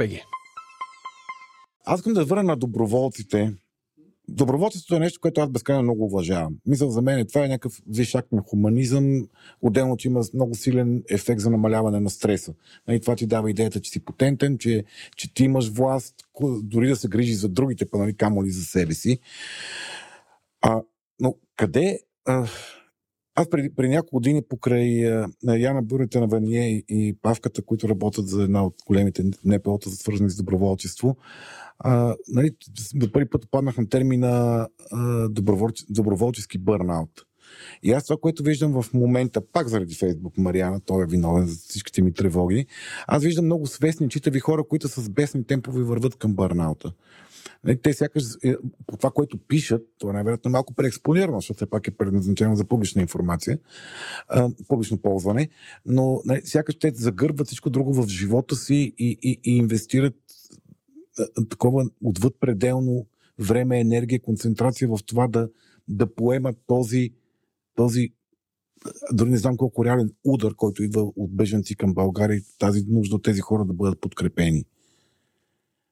Аз искам да върна на доброволците. Доброволчеството е нещо, което аз безкрайно много уважавам. Мисля, за мен това е някакъв висш акт на хуманизъм, отделно, че има много силен ефект за намаляване на стреса. И това ти дава идеята, че си потентен, че, че ти имаш власт, дори да се грижи за другите, па нали, камо ли за себе си. А, но къде... аз преди, преди няколко години покрай а, на Яна Бурите на Вание и, Павката, които работят за една от големите НПО-та, за свързани с доброволчество, а, нали, за първи път паднах на термина а, доброволче, доброволчески бърнаут. И аз това, което виждам в момента, пак заради Фейсбук, Мариана, той е виновен за всичките ми тревоги, аз виждам много свестни, читави хора, които с бесни темпове върват към бърнаута. Нали, Те сякаш е, по това, което пишат, това е най-вероятно малко преекспонирано, защото все пак е предназначено за публична информация, публично ползване, но нали, сякаш те загърбват всичко друго в живота си и, и, и инвестират такова отвъд пределно време, енергия, концентрация в това да, да поемат този, този дори не знам колко реален удар, който идва от беженци към България и тази нужда от тези хора да бъдат подкрепени.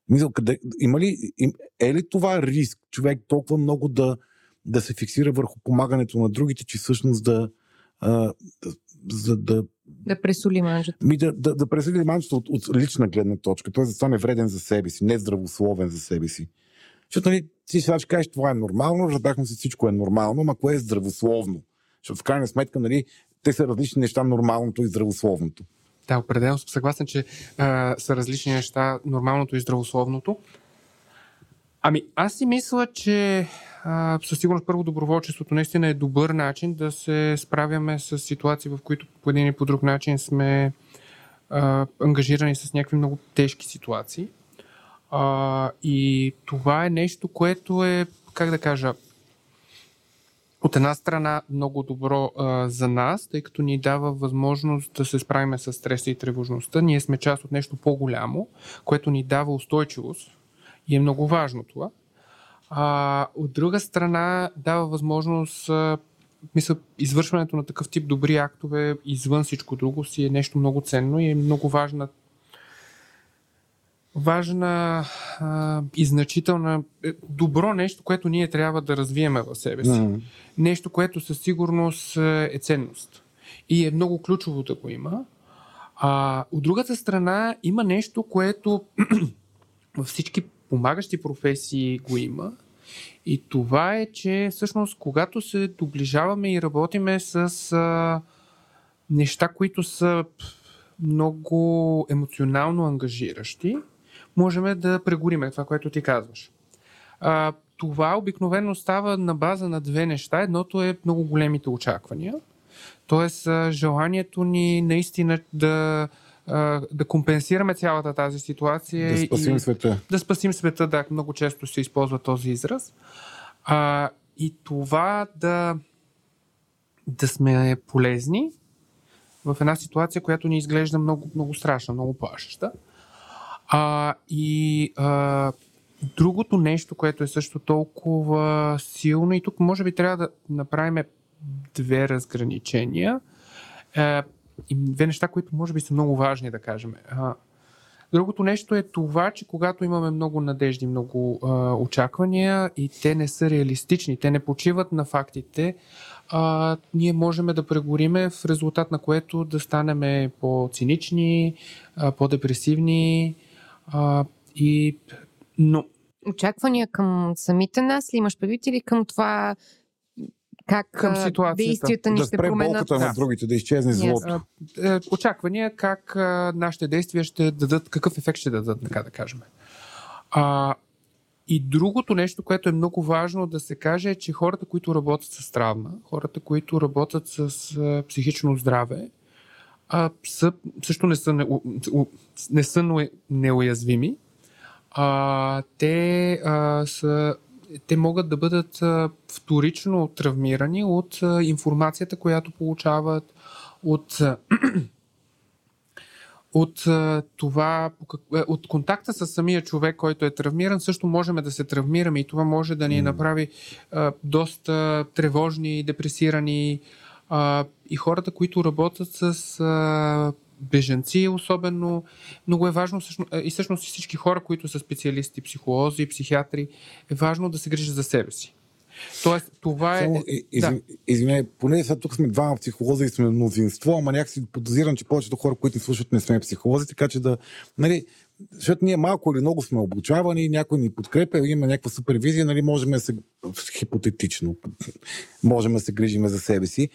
Мисля, къде, има ли, им, е ли това риск човек толкова много да, да се фиксира върху помагането на другите, че всъщност да, а, да, за да, Да пресоли манжата. ми да, да, да пресъди манчето от, от лична гледна точка, т.е. да стане вреден за себе си, не здравословен за себе си. Защото нали, ти сега ще кажеш, това е нормално, разбрахме се, всичко е нормално, ама кое е здравословно? Защото в крайна сметка, нали, те са различни неща, нормалното и здравословното. Да, определено съм съгласен, че а, са различни неща, нормалното и здравословното. Ами, аз си мисля, че а, със сигурност първо доброволчеството наистина е добър начин да се справяме с ситуации, в които по един или по друг начин сме а, ангажирани с някакви много тежки ситуации. А, и това е нещо, което е, как да кажа, от една страна много добро а, за нас, тъй като ни дава възможност да се справим с стреса и тревожността. Ние сме част от нещо по-голямо, което ни дава устойчивост и е много важно това. А, от друга страна дава възможност, а, мисля, извършването на такъв тип добри актове извън всичко друго си е нещо много ценно и е много важна важна а, и значителна, е, добро нещо, което ние трябва да развиеме в себе си. Mm. Нещо, което със сигурност е е ценност. И е много ключово да го има. А, от другата страна има нещо, което във всички помагащи професии го има. И това е, че всъщност когато се доближаваме и работиме с а, неща, които са много емоционално ангажиращи, можем да прегориме това, което ти казваш. А, това обикновено става на база на две неща. Едното е много големите очаквания. Тоест, желанието ни наистина да, да компенсираме цялата тази ситуация. Да спасим и, света. Да спасим света, да, много често се използва този израз. А, и това да, да сме полезни в една ситуация, която ни изглежда много, много страшна, много плашеща. А, и а, другото нещо, което е също толкова силно, и тук може би трябва да направим две разграничения. А, и две неща, които може би са много важни да кажем. А, Другото нещо е това, че когато имаме много надежди, много а, очаквания и те не са реалистични, те не почиват на фактите, а, ние можем да прегориме в резултат на което да станем по-цинични, а, по-депресивни а, и но очаквания към самите нас ли имаш предвид или към това как към действията ни да ще променят. Да на другите, да изчезне злото. Е, очаквания как нашите действия ще дадат, какъв ефект ще дадат, така да кажем. А, и другото нещо, което е много важно да се каже, е, че хората, които работят с травма, хората, които работят с а, психично здраве, а, са, също не са, не, не са неуязвими. А, те а, са те могат да бъдат вторично травмирани от информацията, която получават, от, от това, е, от контакта с самия човек, който е травмиран, също можем да се травмираме и това може да ни направи доста тревожни, депресирани. И хората, които работят с беженци особено. Много е важно и всъщност всички хора, които са специалисти, психолози, психиатри, е важно да се грижат за себе си. Тоест, това е. Само, из, да. Извинявай, поне сега тук сме двама психолози и сме мнозинство, ама някакси подозирам, че повечето хора, които ни слушат, не сме психолози, така че да. Нали, защото ние малко или много сме обучавани, някой ни подкрепя, има някаква супервизия, нали, можем да се, хипотетично, можем да се грижиме за себе си.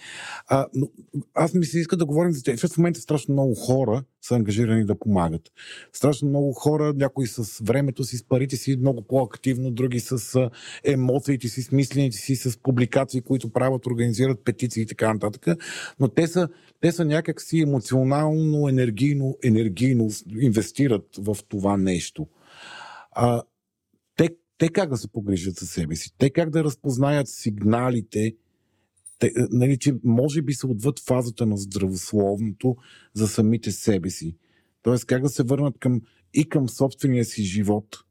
А, но аз ми се иска да говорим за тези, защото в момента страшно много хора са ангажирани да помагат. Страшно много хора, някои с времето си, с парите си много по-активно, други с емоциите си, с мислените си, с публикации, които правят, организират петиции и така нататък. Но те са, те са някакси емоционално, енергийно, енергийно инвестират в това нещо. А, те, те как да се погрижат за себе си? Те как да разпознаят сигналите, те, нали, че може би се отвъд фазата на здравословното за самите себе си. Тоест как да се върнат към, и към собствения си живот,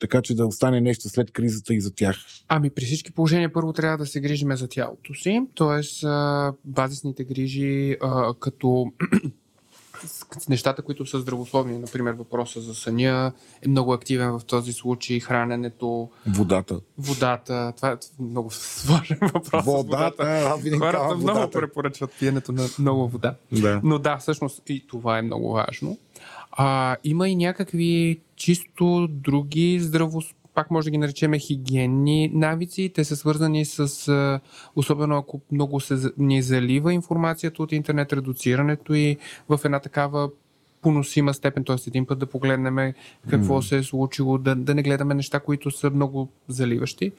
така че да остане нещо след кризата и за тях? Ами при всички положения първо трябва да се грижиме за тялото си, т.е. базисните грижи като с нещата, които са здравословни. Например, въпроса за съня е много активен в този случай, храненето. Водата. Водата. Това е много сложен въпрос. Водата. водата. Хората много водата. препоръчват пиенето на много вода. Да. Но да, всъщност и това е много важно. А, има и някакви чисто други здравословни пак може да ги наречеме хигиенни навици. Те са свързани с, особено ако много се ни залива информацията от интернет, редуцирането и в една такава поносима степен, т.е. един път да погледнем какво mm. се е случило, да, да не гледаме неща, които са много заливащи.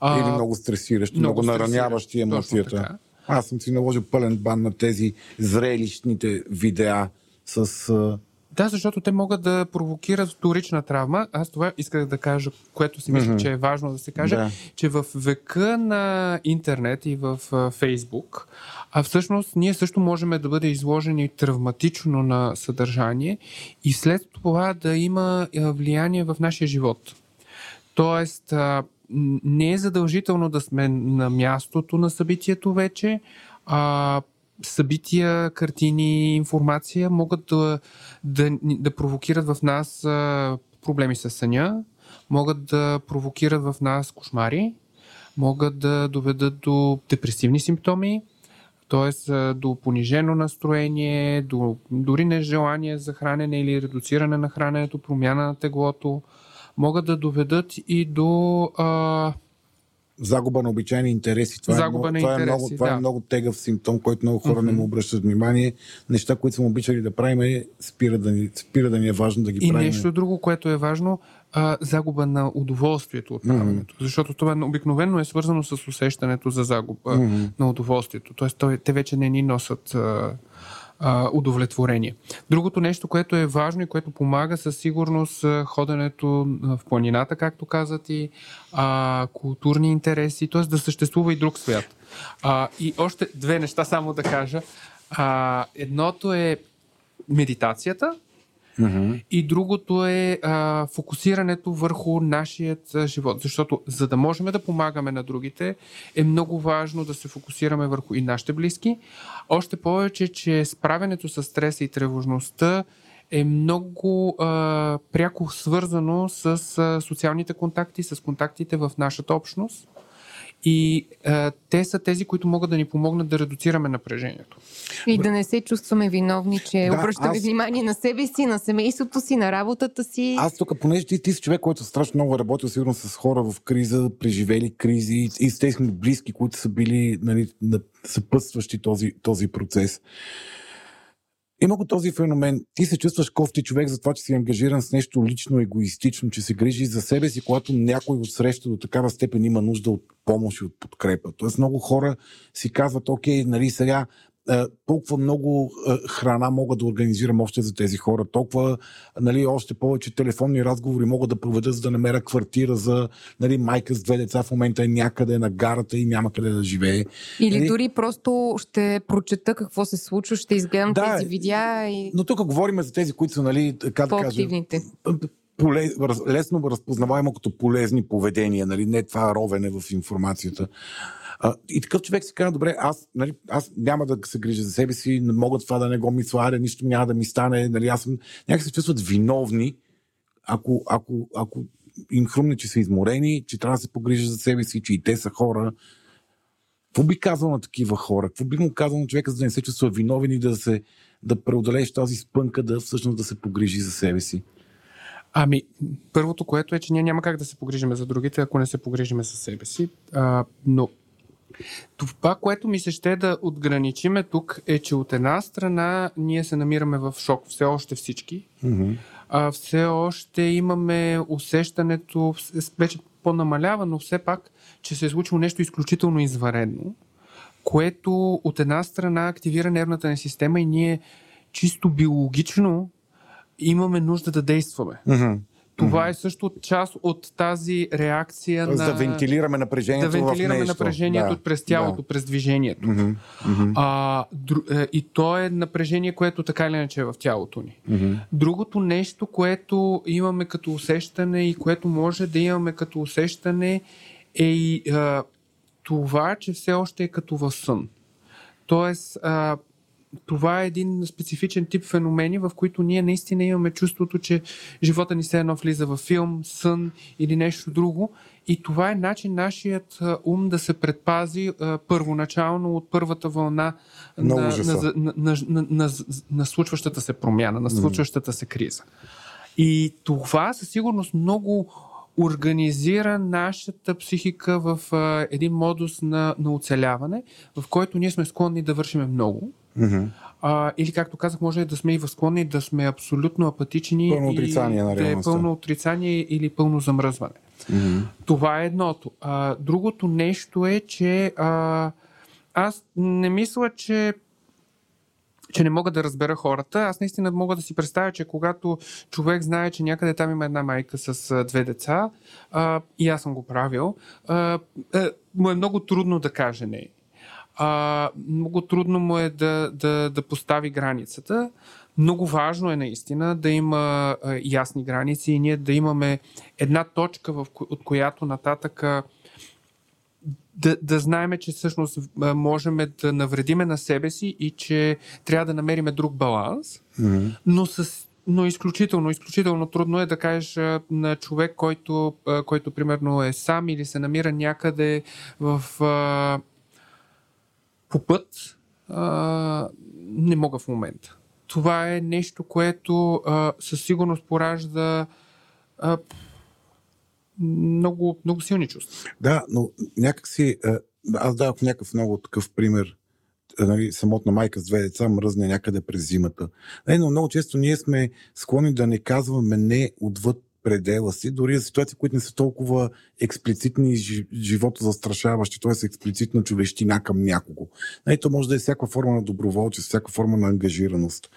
А, Или много стресиращи, много, много нараняващи емоцията. Аз съм си наложил пълен бан на тези зрелищните видеа с да, защото те могат да провокират вторична травма. Аз това исках да кажа, което си мисля, mm-hmm. че е важно да се каже, да. че в века на интернет и в Фейсбук, а всъщност ние също можем да бъде изложени травматично на съдържание и след това да има влияние в нашия живот. Тоест, не е задължително да сме на мястото на събитието вече, а събития, картини, информация могат да, да, да провокират в нас проблеми с съня, могат да провокират в нас кошмари, могат да доведат до депресивни симптоми, т.е. до понижено настроение, до дори нежелание за хранене или редуциране на храненето, промяна на теглото, могат да доведат и до а, загуба на обичайни интереси. Това, Загуба е, много, това, интереси, е, много, това да. е много тегъв симптом, който много хора не Мгм. му обръщат внимание. Неща, които сме обичали да правим, е, спира да ни, спира да ни е важно да ги И правим. нещо друго, което е важно, а, загуба на удоволствието от правенето. Защото това обикновено е свързано с усещането за загуба Мгм. на удоволствието. Тоест, той, те вече не ни носят а, а, удовлетворение. Другото нещо, което е важно и което помага със сигурност ходенето в планината, както казат и а, културни интереси, т.е. да съществува и друг свят. А, и още две неща само да кажа. А, едното е медитацията, Мгм. и другото е а, фокусирането върху нашият живот. Защото за да можем да помагаме на другите, е много важно да се фокусираме върху и нашите близки. Още повече, че справянето с стреса и тревожността е много а, пряко свързано с а, социалните контакти, с контактите в нашата общност. И а, те са тези, които могат да ни помогнат да редуцираме напрежението. И да не се чувстваме виновни, че Да, обръщаме аз- внимание на себе си, на семейството си, на работата си. Аз тук, понеже ти, ти си човек, който страшно много е работил сигурно с хора в криза, преживели кризи и с техни близки, които са били нали, на- съпътстващи този, този процес. Има го този феномен. Ти се чувстваш кофти човек за това, че си ангажиран с нещо лично, егоистично, че се грижи за себе си, когато някой от среща до такава степен има нужда от помощ и от подкрепа. Тоест много хора си казват, окей, нали сега толкова много е, храна мога да организирам още за тези хора, толкова нали, още повече телефонни разговори мога да проведа, за да намеря квартира за нали, майка с две деца в момента е някъде на гарата и няма къде да живее. Или Нали? дори просто ще прочета какво се случва, ще изгледам Да, тези видеа и Но тук говорим за тези, които са, нали, така да кажа. Поле, лесно разпознаваемо като полезни поведения, нали? не това ровене в информацията. А, и такъв човек си казва, добре, аз, нали, аз няма да се грижа за себе си, не мога това да не го мисля, аре, нищо няма да ми стане, нали, аз съм, някак се чувстват виновни, ако, ако, ако им хрумне, че са изморени, че трябва да се погрижат за себе си, че и те са хора. Какво би казал на такива хора? Какво би му казал на човека, за да не се чувства виновен и да, се, да преодолееш тази спънка, да всъщност да се погрижи за себе си? Ами, първото, което е, че ние няма как да се погрижиме за другите, ако не се погрижиме за себе си. А, но това, което ми се ще да отграничиме тук, е, че от една страна ние се намираме в шок, все още всички. Mm-hmm. А, все още имаме усещането, вече по-намалява, но все пак, че се е случило нещо изключително изваредно, което от една страна активира нервната ни система и ние чисто биологично имаме нужда да действаме. Mm-hmm. Това е също част от тази реакция на... да вентилираме напрежението да вентилираме в нещо. напрежението да. през тялото, през движението. Mm-hmm. Mm-hmm. А, дру, е, и то е напрежение, което така или иначе е в тялото ни. Mm-hmm. Другото нещо, което имаме като усещане и което може да имаме като усещане е и а, това, че все още е като в сън. Тоест, а, това е един специфичен тип феномени, в които ние наистина имаме чувството, че живота ни все едно влиза в филм, сън или нещо друго. И това е начин нашият ум да се предпази а, първоначално от първата вълна На на, на, на, на, на, на, случващата се промяна, на случващата се криза. И това със сигурност много организира нашата психика в а, един модус на, на оцеляване, в който ние сме склонни да вършиме много. Mm-hmm. А, или, както казах, може да сме и възклонни да сме абсолютно апатични. Пълно и отрицание на да е пълно отрицание или пълно замръзване. Mm-hmm. Това е едното. А, другото нещо е, че а, аз не мисля, че че не мога да разбера хората. Аз наистина мога да си представя, че когато човек знае, че някъде там има една майка с две деца, а, и аз съм го правил, а, а, му е много трудно да каже не. А, много трудно му е да, да, да постави границата. Много важно е наистина да има а, ясни граници и ние да имаме една точка, в, от която нататък да, да знаем, че всъщност можем да навредиме на себе си и че трябва да намериме друг баланс, Mm-hmm. но с но изключително, изключително трудно е да кажеш на човек, който, който примерно е сам или се намира някъде в по път, а, не мога в момента. Това е нещо, което а, със сигурност поражда а, много, много силни чувства. Да, но някакси, аз дадох някакъв много такъв пример, нали, самотна майка с две деца мръзне някъде през зимата. Е, но много често ние сме склонни да не казваме не отвъд предела си, дори за ситуации, които не са толкова експлицитни и жи- живото застрашаващи, т.е. експлицитна човещина към някого. Нали, то може да е всяка форма на доброволчество, всяка форма на ангажираност.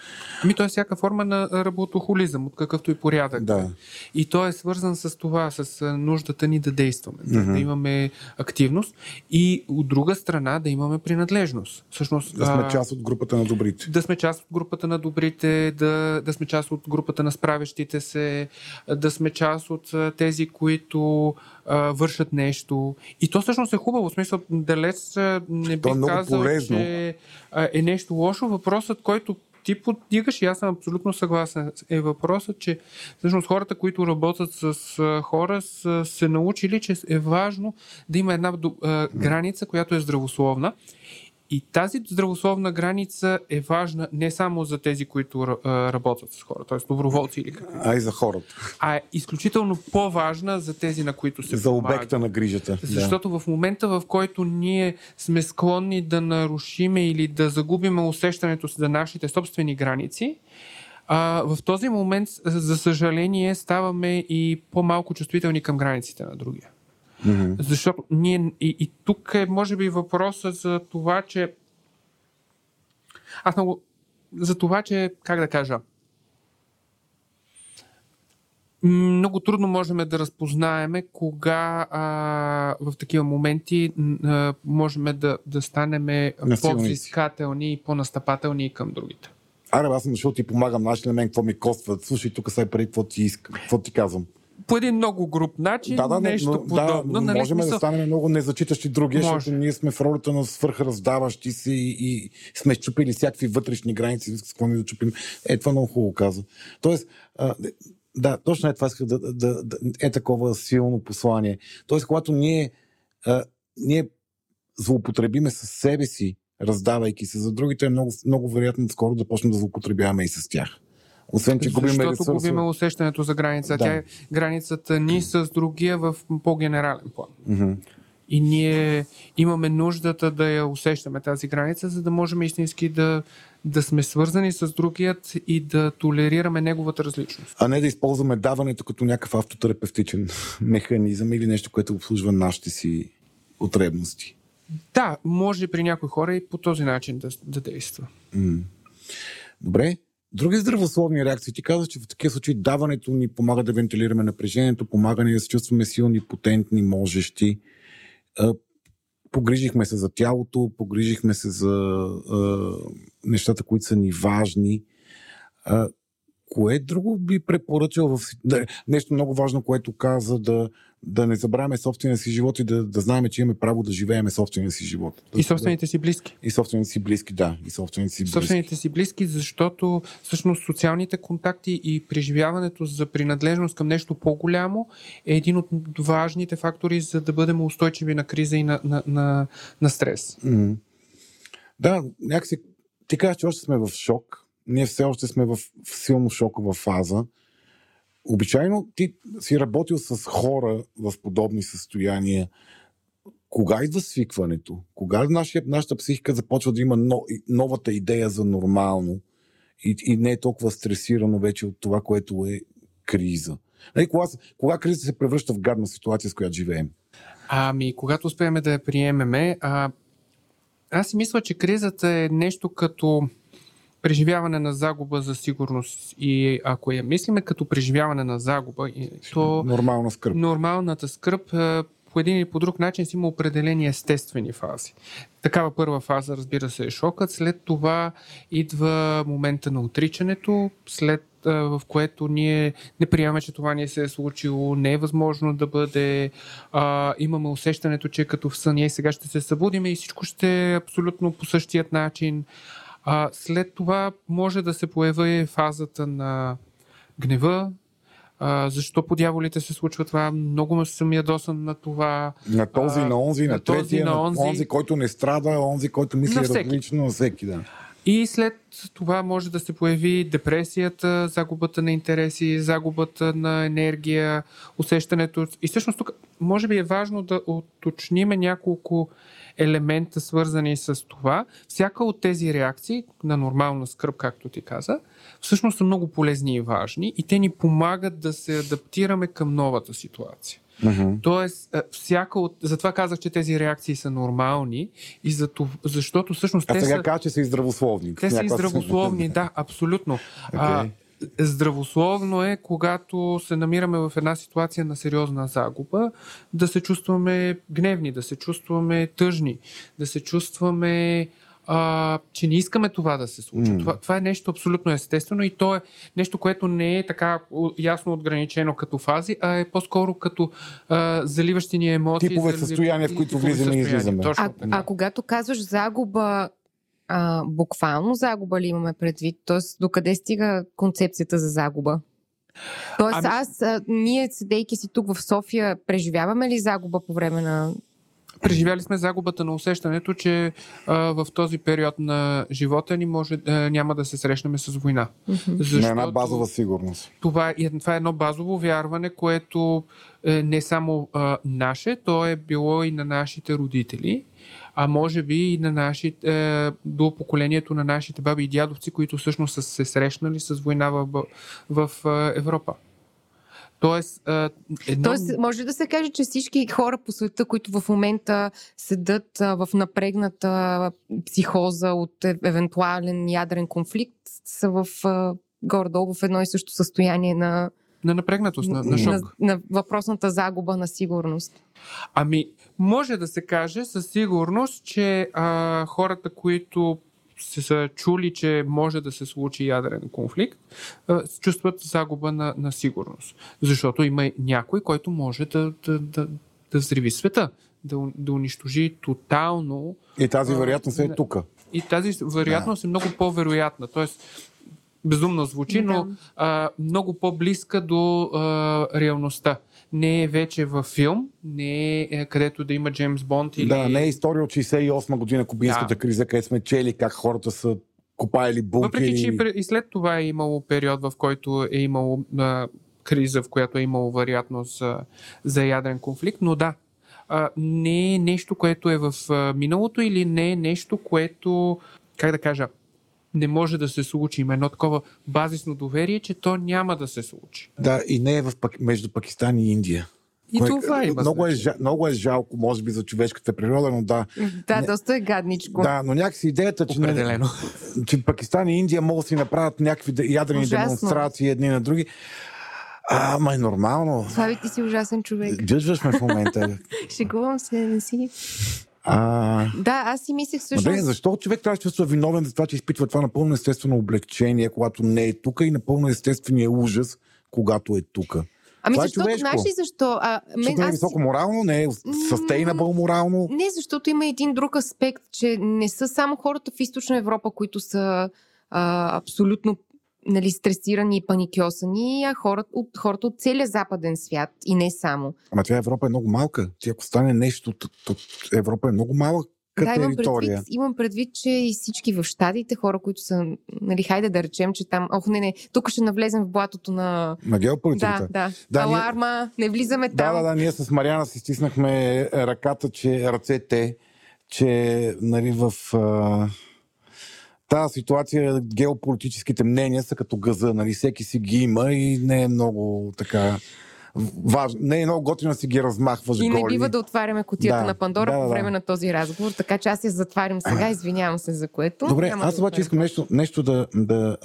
Ами то е всяка форма на работохолизъм, от какъвто и порядък. Да. И то е свързан с това, с нуждата ни да действаме, Мгм. да имаме активност и от друга страна да имаме принадлежност. Всъщност, Да сме част от групата на добрите. да сме част от групата на добрите, да, да сме част от групата на справящите се, да сме част от тези, които а, вършат нещо. И то всъщност е хубаво. В смисъл, далеч а, не е бих много казал, полезно. че е нещо лошо. Въпросът, който ти поддигаш, и аз съм абсолютно съгласен, е въпросът, че всъщност хората, които работят с хора, са се научили, че е важно да има една граница, която е здравословна. И тази здравословна граница е важна не само за тези, които работят с хора, т.е. доброволци или какви, А и за хората. а е изключително по-важна за тези, на които се За помага. обекта на грижата. Да. Защото в момента, в който ние сме склонни да нарушиме или да загубиме усещането си за нашите собствени граници, а, в този момент, за съжаление, ставаме и по-малко чувствителни към границите на другия. Мгм. Защото ние. И, и тук е, може би, въпроса за това, че. Аз много. За това, че. Как да кажа. Много трудно можем да разпознаеме кога а, в такива моменти а, можем да, да станем по-взискателни и по-настъпателни към другите. Аре, аз съм дошъл ти помагам, знаеш ли на мен какво ми коства. Слушай, тук сега преди какво ти иска, какво ти казвам. По един много груп начин, Да, да, нещо но, подобно. да, нали, можем смисъл- да станем много незачитащи други, Може. защото ние сме в ролята на свърхраздаващи се и, и сме щупили всякакви вътрешни граници, склонни да чупим. Е, това много хубаво каза. Тоест, а, да, точно е това исках да, да, да, е такова силно послание. Тоест, когато ние, а, ние злоупотребиме с себе си, раздавайки се за другите, е много, много вероятно скоро да почнем да злоупотребяваме и с тях. Освен, че губиме Защото ресурса. губиме усещането за граница. Да. Тя е границата ни с другия в по-генерален план. И ние имаме нуждата да я усещаме тази граница, за да можем истински да, да сме свързани с другият и да толерираме неговата различност. а не да използваме даването като някакъв автотерапевтичен механизъм или нещо, което обслужва нашите си потребности. Да, може при някои хора и по този начин да, да действа. М. Добре. Други здравословни реакции. Ти казваш, че в такива случаи даването ни помага да вентилираме напрежението, помага ни да се чувстваме силни, потентни, можещи. Погрижихме се за тялото, погрижихме се за а, нещата, които са ни важни. А, кое друго би препоръчал в... нещо много важно, което каза, да, да не забравяме собствения си живот и да, да знаем, че имаме право да живееме собствения си живот. И собствените си близки. И собствените си близки, да. И собствените си близки. собствените си близки, защото всъщност социалните контакти и преживяването за принадлежност към нещо по-голямо е един от важните фактори, за да бъдем устойчиви на криза и на, на, на, на стрес. М. Да, някакси ти казваш, че още сме в шок. Ние все още сме в, в силно шокова фаза. Обичайно ти си работил с хора в подобни състояния. Кога идва свикването? Кога нашия, нашата психика започва да има но, новата идея за нормално и, и не е толкова стресирано вече от това, което е криза? Нали, кога, кога криза се превръща в гадна ситуация, с която живеем? Ами, когато успеем да я приемеме, а, аз си мисля, че кризата е нещо като преживяване на загуба за сигурност. И ако я мислиме като преживяване на загуба, то Нормална скръп. нормалната скръп е, по един или по друг начин си има определени естествени фази. Такава първа фаза, разбира се, е шокът. След това идва момента на отричането, след а, в което ние не приемаме, че това ни се е случило, не е възможно да бъде. А, имаме усещането, че като в сън ние сега ще се събудим и всичко ще е абсолютно по същият начин. А, след това може да се появи фазата на гнева, а, защо по дяволите се случва това? Много съм ядосан на това. На този, А, на онзи, на, на този, третия, на на онзи. онзи, който не страда, онзи, който мисли На различно, на всеки, да. И след това може да се появи депресията, загубата на интереси, загубата на енергия, усещането. И всъщност тук може би е важно да уточниме няколко елемента, свързани с това. Всяка от тези реакции на нормална скръп, както ти каза, всъщност са много полезни и важни и те ни помагат да се адаптираме към новата ситуация. Mm-hmm. Тоест, всяка от... Затова казах, че тези реакции са нормални, и за това, защото всъщност А те сега са... казва, че са и здравословни. Те са и здравословни, да, абсолютно. Okay. А, здравословно е, когато се намираме в една ситуация на сериозна загуба, да се чувстваме гневни, да се чувстваме тъжни, да се чувстваме а, че не искаме това да се случи. Mm. Това, това е нещо абсолютно естествено и то е нещо, което не е така ясно отграничено като фази, а е по-скоро като а, заливащи ни емоции. Типове заливащи- състояния, в които влизаме и излизаме. Точно А, а когато казваш загуба, а, буквално загуба ли имаме предвид? Тоест, докъде стига концепцията за загуба? Тоест, Ами- аз, а, ние, седейки си тук в София, преживяваме ли загуба по време на... Преживяли сме загубата на усещането, че а, в този период на живота ни може, а, няма да се срещнем с война. Мгм. Защото На една базова сигурност. това, е- това е едно базово вярване, което е не само а, наше, то е било и на нашите родители, а може би и на нашите, е, до поколението на нашите баби и дядовци, които всъщност са се срещнали с война в, в, а, Европа. Тоест, а, едно... Тоест, може да се каже, че всички хора по света, които в момента седат а, в напрегната психоза от е- евентуален ядрен конфликт, са в горе-долу в едно и също състояние на, на напрегнатост, на, на на, шок. на въпросната загуба на сигурност. Ами, може да се каже със сигурност, че а, хората, които се са чули, че може да се случи ядрен конфликт, а, чувстват загуба на, на сигурност. Защото има и някой, който може да, да, да, да взриви света, да, да унищожи тотално. И тази вероятност е тук. И тази вероятност е много по-вероятна. Тоест, безумно звучи, но Да. а, много по-близка до а, реалността. Не е вече във филм, не е е където да има Джеймс Бонд или... Да, не е история от 68 година, кубинската Да. криза, където сме чели как хората са копаели бункери. Въпреки, че и след това е имало период, в който е имало а, криза, в която е имало вероятност за, за ядрен конфликт, но да, а, не е нещо, което е в а, миналото или не е нещо, което, как да кажа, не може да се случи. Има едно такова базисно доверие, че то няма да се случи. Да, и не е в, между Пакистан и Индия. И това има много, е, много е жалко, може би, за човешката природа, но да. Да, Не- доста е гадничко. Да, но някакси идеята, че, Определено. че Пакистан и Индия могат да си направят някакви ядрени Ужасно. демонстрации едни на други. А, ама е нормално. Слави, ти си ужасен човек. Джъджваш ме в момента. Шегувам се, не си. А, Да, аз си мислех Ма всъщност... да, защо човек трябва да чувства виновен за това, че изпитва това напълно естествено облегчение, когато не е тук и напълно естествения ужас, когато е тук? Ами това е защото, човешко. знаеш ли защо? А, мен, Защото не е аз... високо морално, не е sustainable морално. Не, защото има един друг аспект, че не са само хората в Източна Европа, които са а, абсолютно нали, стресирани и паникьосани, а хората от, хората от целия западен свят и не само. Ама тя Европа е много малка. Ти ако стане нещо, т- т- Европа е много малка Да, имам територия. предвид, имам предвид, че и всички в щатите, хора, които са, нали, хайде да речем, че там, ох, не, не, тук ще навлезем в блатото на... На геополитиката. Да, да, Да, ние- Аларма, не влизаме Да, там. да, да, ние с Мариана си стиснахме ръката, че ръцете, че нали, в а, тази ситуация геополитическите мнения са като газа, нали, всеки си ги има и не е много така важно, не е много готино да си ги размахваш И не голи. бива да отваряме котията Да, на Пандора да, да, по време да. на този разговор, така че аз я затварям сега, извинявам се за което. Добре, Няма аз да обаче искам нещо, нещо да, да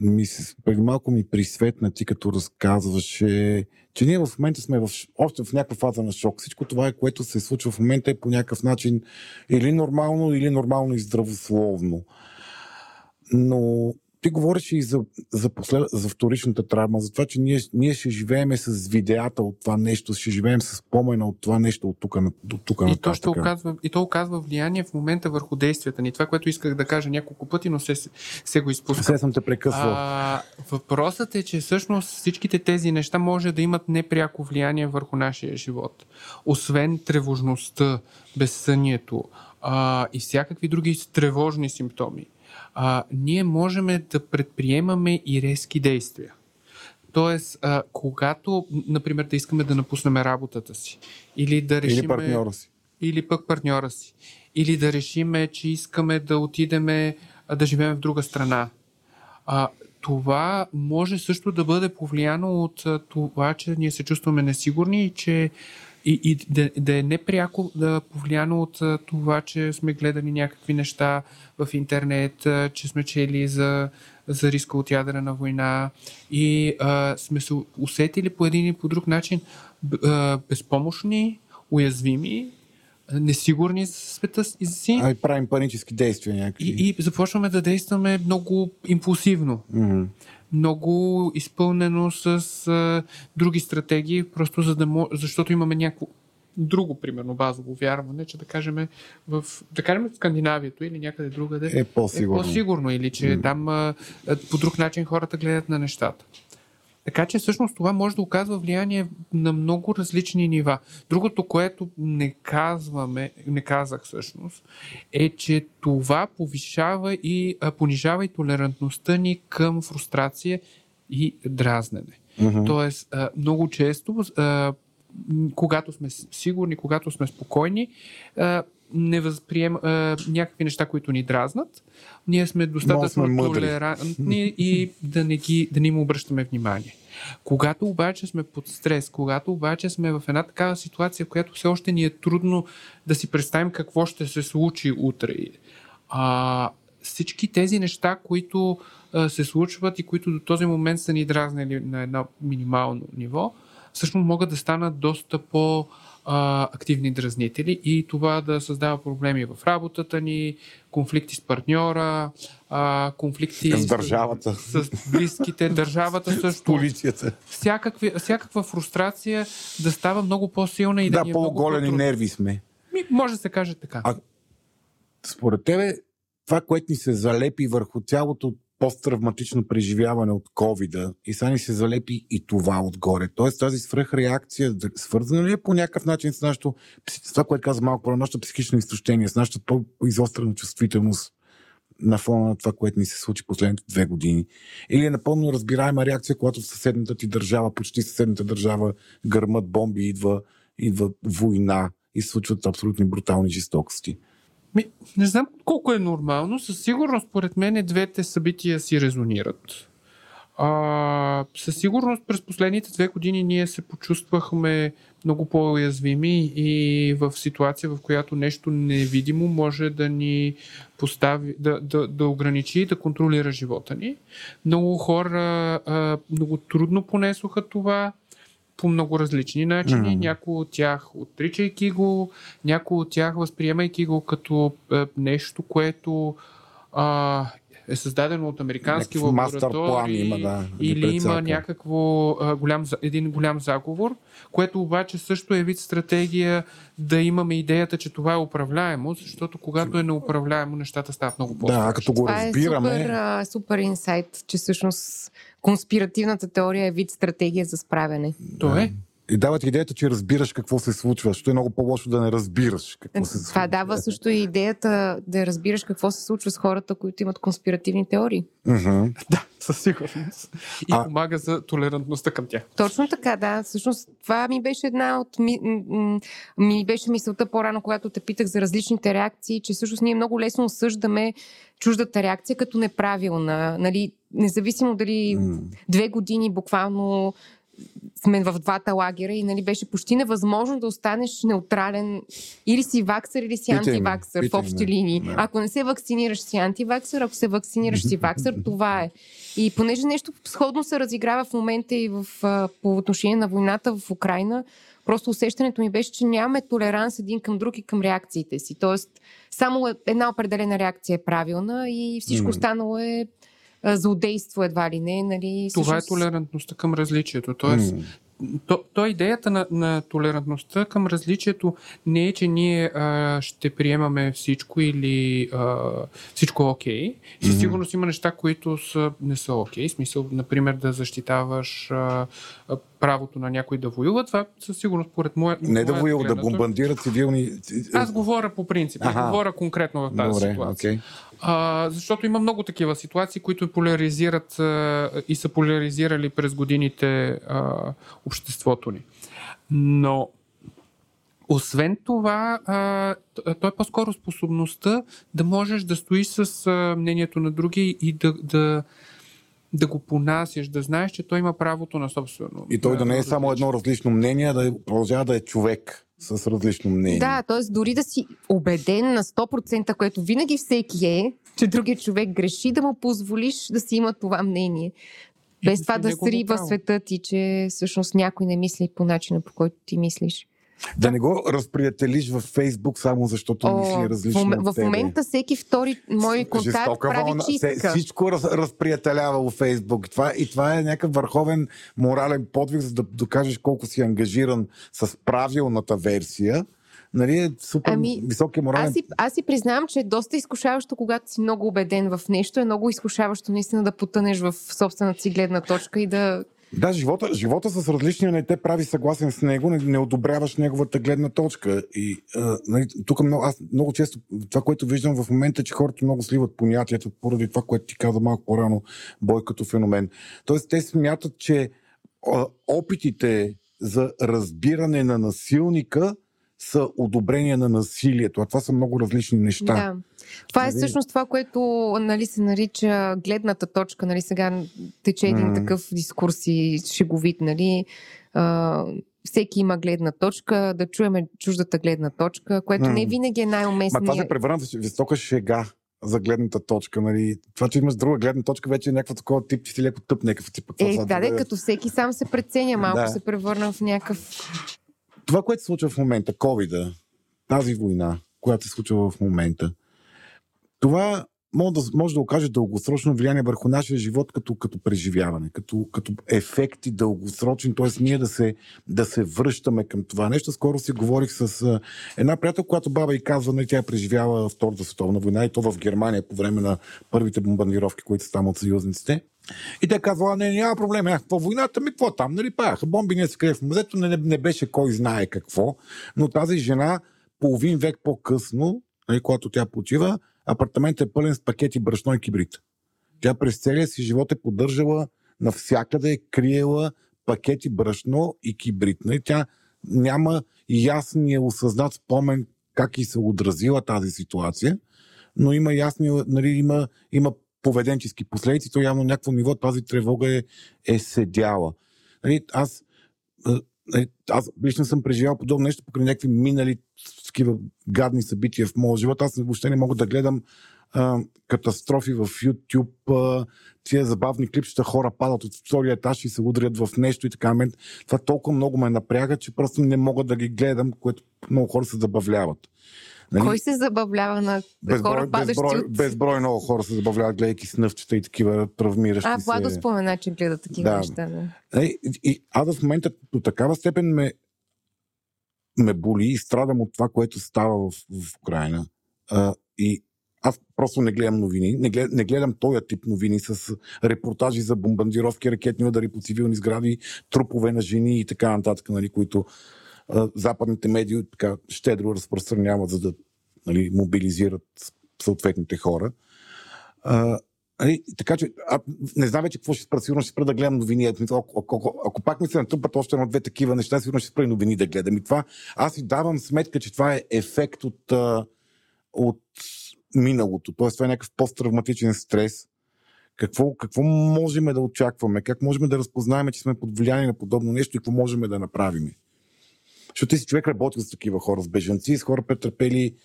ми преди малко ми присветна ти, като разказваше, че ние в момента сме в, още в някаква фаза на шок. Всичко това, е, което се случва в момента е по някакъв начин или нормално, или нормално и здравословно. Но ти говориш и за, за, послед, за вторичната травма, за това, че ние, ние ще живееме с видеята от това нещо, ще живеем с спомена от това нещо от тук, до тук И нататък. то, ще оказва, и то оказва влияние в момента върху действията ни. Това, което исках да кажа няколко пъти, но се, се го изпускам. Сега съм те прекъсвал. А, въпросът е, че всъщност всичките тези неща може да имат непряко влияние върху нашия живот. Освен тревожността, безсънието а, и всякакви други тревожни симптоми, а, ние можем да предприемаме и резки действия. Тоест, а, когато, например, да искаме да напуснем работата си, или да решим Или партньора си. или пък партньора си. Или да решиме, че искаме да отидеме да живеем в друга страна. А, това може също да бъде повлияно от това, че ние се чувстваме несигурни и че и, и да, да е непряко да повлияно от а, това, че сме гледали някакви неща в интернет, а, че сме чели за, за риска от ядрена война и а, сме се усетили по един или по друг начин а, безпомощни, уязвими, а, несигурни за света си Ай, правим панически действия някакви. и, и започваме да действаме много импулсивно Мгм. Много изпълнено с а, други стратегии, просто за да мо... защото имаме някакво друго, примерно, базово вярване, че да кажем в, да кажем в Скандинавието или някъде другаде Е по-сигурно. е по-сигурно или че М. там а, по друг начин хората гледат на нещата. Така че всъщност това може да оказва влияние на много различни нива. Другото, което не казваме, не казах всъщност, е, че това повишава и понижава и толерантността ни към фрустрация и дразнене. Мгм. Тоест, много често, когато сме сигурни, когато сме спокойни, не възприем а, някакви неща, които ни дразнат. Ние сме достатъчно сме толерантни и да не, ги, да не им обръщаме внимание. Когато обаче сме под стрес, когато обаче сме в една такава ситуация, в която все още ни е трудно да си представим какво ще се случи утре, а, всички тези неща, които а, се случват и които до този момент са ни дразнили на едно минимално ниво, всъщност могат да станат доста по- а, активни дразнители и това да създава проблеми в работата ни, конфликти с партньора, а, конфликти С държавата. с, с близките, държавата също. Полицията. Всякакви, всякаква фрустрация да става много по-силна и да, Да, ни е много по-голени по-трудно. нерви сме. Ми, Може да се каже така. А- Според тебе, това, което ни се залепи върху цялото посттравматично преживяване от covid и сега ни се залепи и това отгоре. Тоест тази свръхреакция, свързана ли е по някакъв начин с нашото, това, което каза малко по нашето психично изтощение, с нашата по-изострена чувствителност на фона на това, което ни се случи последните две години. Или е напълно разбираема реакция, когато в съседната ти държава, почти съседната държава, гърмат бомби, идва, идва война и случват абсолютни брутални жестокости. Ми, не знам колко е нормално. Със сигурност, според мен, двете събития си резонират. А, със сигурност през последните две години ние се почувствахме много по-уязвими и в ситуация, в която нещо невидимо може да ни постави, да, да, да ограничи и да контролира живота ни. Много хора а, много трудно понесоха това по много различни начини. Мгм. Някои от тях отричайки го, някои от тях възприемайки го като е, нещо, което а, е създадено от американски лаборатории има, да, или има някакво а, голям, един голям заговор, което обаче също е вид стратегия да имаме идеята, че това е управляемо, защото когато е неуправляемо, нещата стават много по Да, като го Това разбираме, е супер, а, супер инсайт, че всъщност конспиративната теория е вид стратегия за справяне. То е. И дават идеята, че разбираш какво се случва, защото е много по-лошо да не разбираш какво се случва. Това дава също и идеята да разбираш какво се случва с хората, които имат конспиративни теории. Да, със сигурност. И А- помага за толерантността към тях. Точно така, да. Всъщност това ми беше една от... Ми, ми беше мисълта по-рано, когато те питах за различните реакции, че всъщност ние много лесно осъждаме чуждата реакция като неправилна. Нали, независимо дали М. две години буквално сме в двата лагера и нали, беше почти невъзможно да останеш неутрален. Или си ваксър, или си антиваксър в общи линии. Да. Ако не се вакцинираш, си антиваксър, ако се вакцинираш, си ваксър, това е. И понеже нещо сходно се разиграва в момента и в, по отношение на войната в Украина, просто усещането ми беше, че нямаме толеранс един към друг и към реакциите си. Тоест, само една определена реакция е правилна и всичко останало е злодейство едва ли не. Нали, Това е всъщност- толерантността към различието. Тоест, М. то, то идеята на, на толерантността към различието не е, че ние а, ще приемаме всичко или а, всичко е окей. Със Мгм. сигурност има неща, които са, не са окей. Смисъл, например, да защитаваш а, а, правото на някой да воюва. Това със сигурност, според моя. Не да воюват, да бомбандират цивилни... Аз говоря по принцип, Аха. говоря конкретно в тази Добре, ситуация. окей. А, защото има много такива ситуации, които поляризират а, и са поляризирали през годините а, обществото ни. Но освен това, а, то е по-скоро способността да можеш да стоиш с а, мнението на други и да, да, да го понасяш, да знаеш, че той има правото на собствено. И той да не е само едно различно мнение, да продължава да е човек с различно мнение. Да, т.е. дори да си убеден на 100%, което винаги всеки е, че другият човек греши, да му позволиш да си има това мнение. Без И това да срива право. света ти, че всъщност някой не мисли по начина, по който ти мислиш. Да не го разприятелиш във Фейсбук само защото мисли в, различно от в тебе. момента всеки втори мой контакт Жестока прави вълна. Се, чистка. всичко раз, разприятелява във Фейсбук. Това, и това е някакъв върховен морален подвиг, за да докажеш колко си ангажиран с правилната версия. Нали, е супер Ами, високия морален Аз си, аз си признавам, че е доста изкушаващо, когато си много убеден в нещо. Е много изкушаващо наистина да потънеш в собствената си гледна точка и да... Да, живота, живота с различния не те прави съгласен с него, не, не одобряваш неговата гледна точка. И а, нали, тук много, аз много често, това, което виждам в момента, е, че хората много сливат понятията, поради това, което ти каза малко по-рано, бой като феномен. Тоест, те смятат, че а, опитите за разбиране на насилника са одобрение на насилието, а това са много различни неща. Да. Това е Нали? всъщност това, което нали, се нарича гледната точка. Нали, сега тече един М. такъв дискурс и шеговит. Нали, а, всеки има гледна точка, да чуеме чуждата гледна точка, което М. не винаги е Ма това се превърна в висока шега за гледната точка. Нали. Това, че имаш друга гледна точка, вече е някакво такова тип, че си леко тъп, някакъв тип. Е, да, да- като всеки сам се преценя, малко Да. се превърна в някакъв... Това, което се случва в момента, covid тази война, която се случва в момента, това може да, може да окаже дългосрочно влияние върху нашия живот като, като преживяване, като, като ефекти дългосрочни, т.е. ние да се, да се връщаме към това нещо. Скоро си говорих с а, една приятел, която баба и казва, не, тя е преживяла Втората световна война и то в Германия по време на първите бомбардировки, които са там от съюзниците. И те казва, а, не, няма проблем, а, по войната ми, какво там, нали, паяха бомби, ние се къде в мазето, не, не, не беше кой знае какво, но тази жена половин век по-късно, нали, когато тя почива, апартаментът е пълен с пакети брашно и кибрид. Тя през целия си живот е поддържала навсякъде, е криела пакети брашно и кибрид. Нали, тя няма ясния осъзнат спомен как и се отразила тази ситуация, но има ясни, нали, има, има поведенчески последици, то явно някакво ниво тази тревога е, е седяла. Нали, аз, а, нали, аз лично съм преживял подобно нещо покрай някакви минали такива гадни събития в моя живот. Аз въобще не мога да гледам а, катастрофи в YouTube, а, тия забавни клипчета, хора падат от втория етаж и се удрят в нещо и така. Мен, това толкова много ме напряга, че просто не мога да ги гледам, което много хора се забавляват. Нали? Кой се забавлява на Безброй, хора, падащи безброй, от... безброй много хора се забавляват, гледайки снъвчета и такива травмиращи А, Владо се. спомена, че гледа такива Да. неща. Да. Е, И, и, аз в момента до такава степен ме, ме боли и страдам от това, което става в, в Украина. А, и аз просто не гледам новини. Не гледам, не гледам този тип новини с репортажи за бомбардировки, ракетни удари по цивилни сгради, трупове на жени и така нататък, нали, които а, западните медии така щедро разпространяват, за да нали, мобилизират съответните хора. А, Нали, така че, а, не знам вече какво ще спра, сигурно ще спра да гледам новини. Ако, ако, ако, ако пак ми се натрупат още едно-две такива неща, сигурно ще спра и новини да гледам. И това, аз си давам сметка, че това е ефект от, от миналото. Тоест, това е някакъв посттравматичен стрес. Какво, какво можем да очакваме? Как можем да разпознаем, че сме под влияние на подобно нещо и какво можем да направим? Защото ти си човек работил с такива хора, с бежанци, с хора претърпели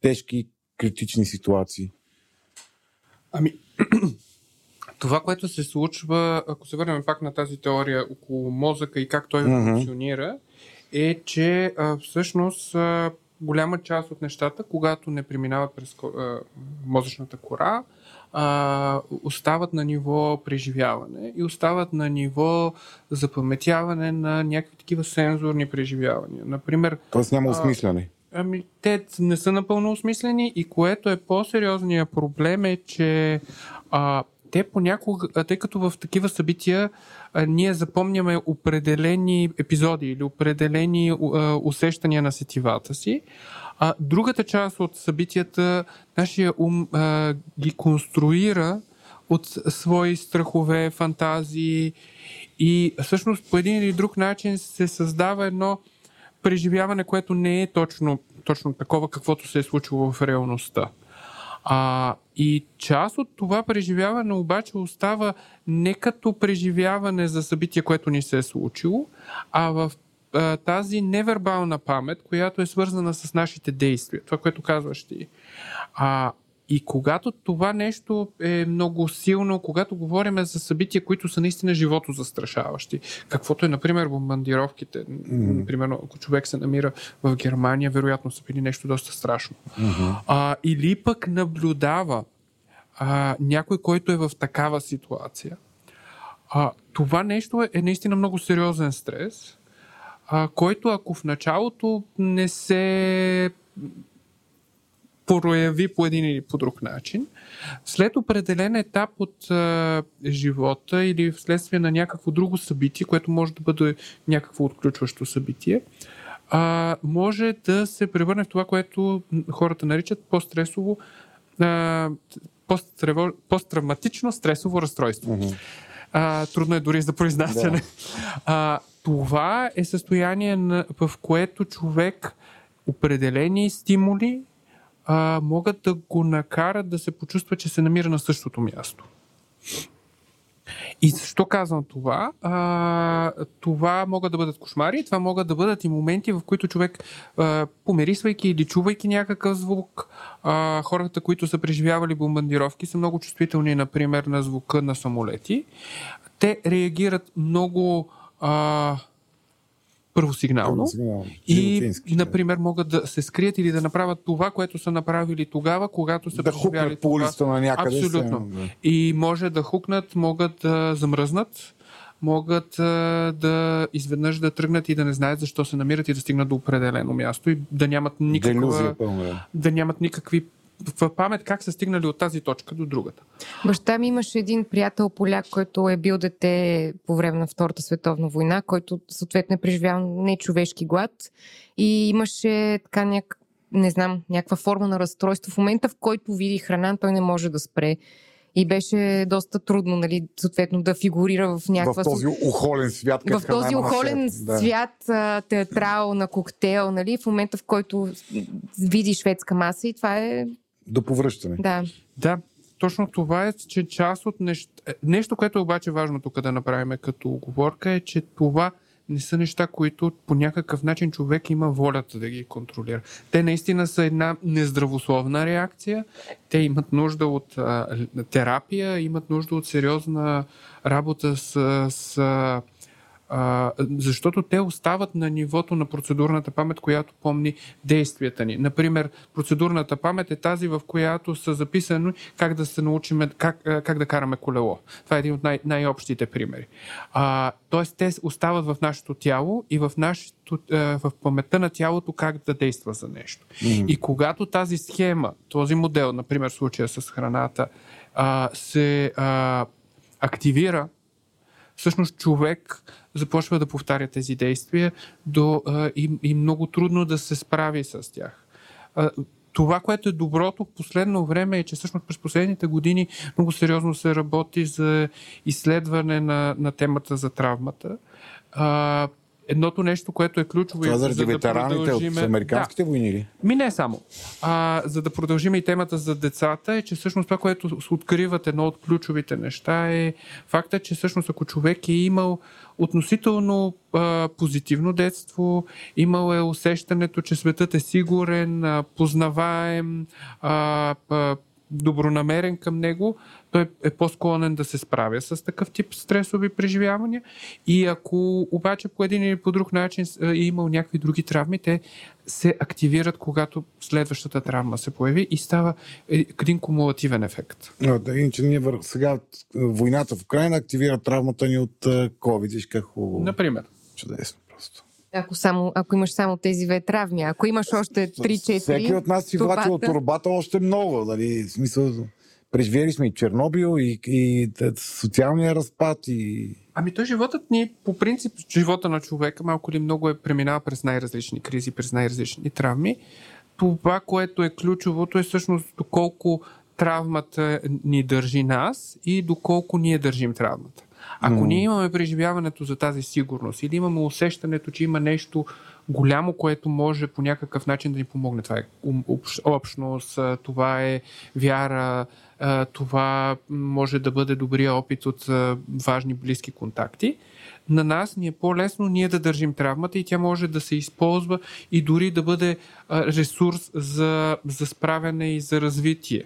тежки, критични ситуации. Ами, това, което се случва, ако се върнем пак на тази теория около мозъка и как той Мгм. функционира, е, че а, всъщност а, голяма част от нещата, когато не преминават през а, мозъчната кора, а, остават на ниво преживяване и остават на ниво запаметяване на някакви такива сензорни преживявания. Например, Тоест няма осмисляне. Ами, те не са напълно осмислени и което е по-сериозният проблем е, че а, те понякога, тъй като в такива събития а, ние запомняме определени епизоди или определени а, усещания на сетивата си, а другата част от събитията нашия ум а, ги конструира от свои страхове, фантазии и всъщност по един или друг начин се създава едно преживяване, което не е точно, точно такова, каквото се е случило в реалността. А, и част от това преживяване обаче остава не като преживяване за събитие, което ни се е случило, а в а, тази невербална памет, която е свързана с нашите действия. Това, което казваш ти. А, и когато това нещо е много силно, когато говорим за събития, които са наистина живото застрашаващи, каквото е, например, бомбардировките, Мгм. например, ако човек се намира в Германия, вероятно са били нещо доста страшно. Мгм. А, или пък наблюдава а, някой, който е в такава ситуация. А, това нещо е, е наистина много сериозен стрес, а, който ако в началото не се прояви по един или по друг начин, след определен етап от а, живота или вследствие на някакво друго събитие, което може да бъде някакво отключващо събитие, а, може да се превърне в това, което хората наричат по-стресово, а, посттравматично стресово разстройство. А, трудно е дори за произнасяне. А, това е състояние, на, в което човек определени стимули а, могат да го накарат да се почувства, че се намира на същото място. И защо казвам това? А, това могат да бъдат кошмари, това могат да бъдат и моменти, в които човек, а, помирисвайки или чувайки някакъв звук, а, хората, които са преживявали бомбардировки, са много чувствителни, например, на звука на самолети. Те реагират много а, първосигнално. И, Животински, да. например, могат да се скрият или да направят това, което са направили тогава, когато са да преживяли по улицата на някъде. Абсолютно. Се. И може да хукнат, могат да замръзнат, могат а, да изведнъж да тръгнат и да не знаят защо се намират и да стигнат до определено място и да нямат никаква, Делюзия да нямат никакви в памет как са стигнали от тази точка до другата. Баща ми имаше един приятел поляк, който е бил дете по време на Втората световна война, който съответно е преживял нечовешки глад и имаше така няк... не знам, някаква форма на разстройство. В момента, в който види храна, той не може да спре. И беше доста трудно, нали, съответно, да фигурира в някаква... В този ухолен свят. в този шеф. Да. свят, а, театрал на коктейл, нали, в момента, в който види шведска маса и това е, До повръщане. да, Да, точно това е, че част от нещо, нещо, което е обаче важно тук да направим като оговорка е, че това не са неща, които по някакъв начин човек има волята да ги контролира. Те наистина са една нездравословна реакция. Те имат нужда от а, терапия, имат нужда от сериозна работа с, с а, защото те остават на нивото на процедурната памет, която помни действията ни. Например, процедурната памет е тази, в която са записани как да се научим как, как да караме колело. Това е един от най- най-общите примери. А, тоест, те остават в нашето тяло и в, нашето, в паметта на тялото как да действа за нещо. И когато тази схема, този модел, например, в случая с храната, а, се а, активира, всъщност човек започва да повтаря тези действия до, и, и много трудно да се справи с тях. Това, което е доброто в последно време е, че всъщност през последните години много сериозно се работи за изследване на, на темата за травмата. Едното нещо, което е ключово Това заради за да ветераните от продължиме- американските войни ли? ми не само. А, за да продължим и темата за децата, е, че всъщност това, което откриват едно от ключовите неща е факта, че всъщност ако човек е имал относително а, позитивно детство, имал е усещането, че светът е сигурен, а, познаваем, а, а, добронамерен към него, той е по-склонен да се справя с такъв тип стресови преживявания. И ако обаче по един или по друг начин е имал някакви други травми, те се активират, когато следващата травма се появи и става един кумулативен ефект. Но, да, иначе ние вър... сега войната в Украина активира травмата ни от COVID. Виж как хубаво. Например. Чудесно. Ако, само, ако имаш само тези две травми, ако имаш още 3-4... Всеки от нас си влачи от турбата още много. Нали? В смисъл, преживели сме и Чернобил, и, и, и социалния разпад, и... Ами той животът ни, по принцип, живота на човека малко ли много е преминава през най-различни кризи, през най-различни травми. Това, което е ключовото е всъщност доколко травмата ни държи нас и доколко ние държим травмата. Ако ние имаме преживяването за тази сигурност или имаме усещането, че има нещо голямо, което може по някакъв начин да ни помогне. Това е общност, това е вяра, това може да бъде добрия опит от важни близки контакти. На нас ни е по-лесно ние да държим травмата и тя може да се използва и дори да бъде ресурс за, за справяне и за развитие.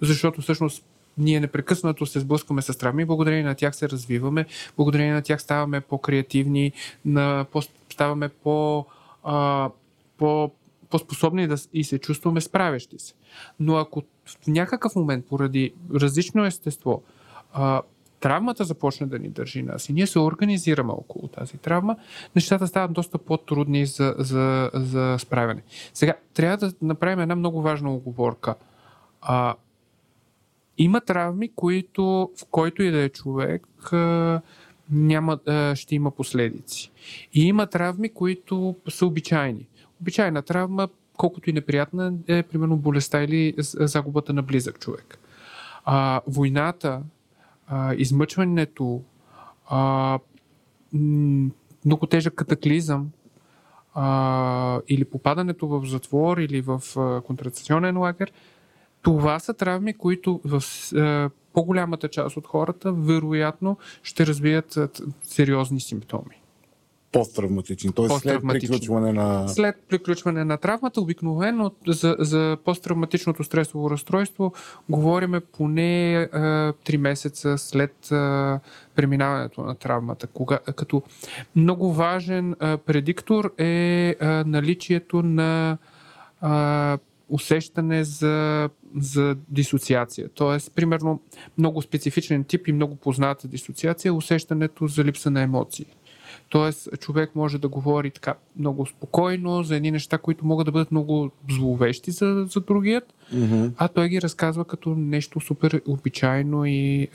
Защото всъщност ние непрекъснато се сблъскваме с травми, благодарение на тях се развиваме, благодарение на тях ставаме по-креативни, на, по, ставаме по, а, по, по-способни да, и се чувстваме справящи се. Но ако в някакъв момент, поради различно естество, а, травмата започне да ни държи нас и ние се организираме около тази травма, нещата стават доста по-трудни за, за, за справяне. Сега, трябва да направим една много важна оговорка. А, има травми, които в който и да е човек няма, ще има последици. И има травми, които са обичайни. Обичайна травма, колкото и неприятна, е примерно болестта или загубата на близък човек. А, войната, а, измъчването, а, много тежък катаклизъм, а, или попадането в затвор или в контрацепционен лагер – това са травми, които в е, по-голямата част от хората вероятно ще развият е, сериозни симптоми. Посттравматични, т.е. след приключване на... След приключване на травмата, обикновено за, за посттравматичното стресово разстройство говориме поне е, 3 месеца след е, преминаването на травмата. Кога, като много важен е, предиктор е, е наличието на е, усещане за, за дисоциация. Тоест, примерно, много специфичен тип и много позната дисоциация е усещането за липса на емоции. Тоест, човек може да говори така много спокойно за едни неща, които могат да бъдат много зловещи за, за другият, mm-hmm. а той ги разказва като нещо супер обичайно и е,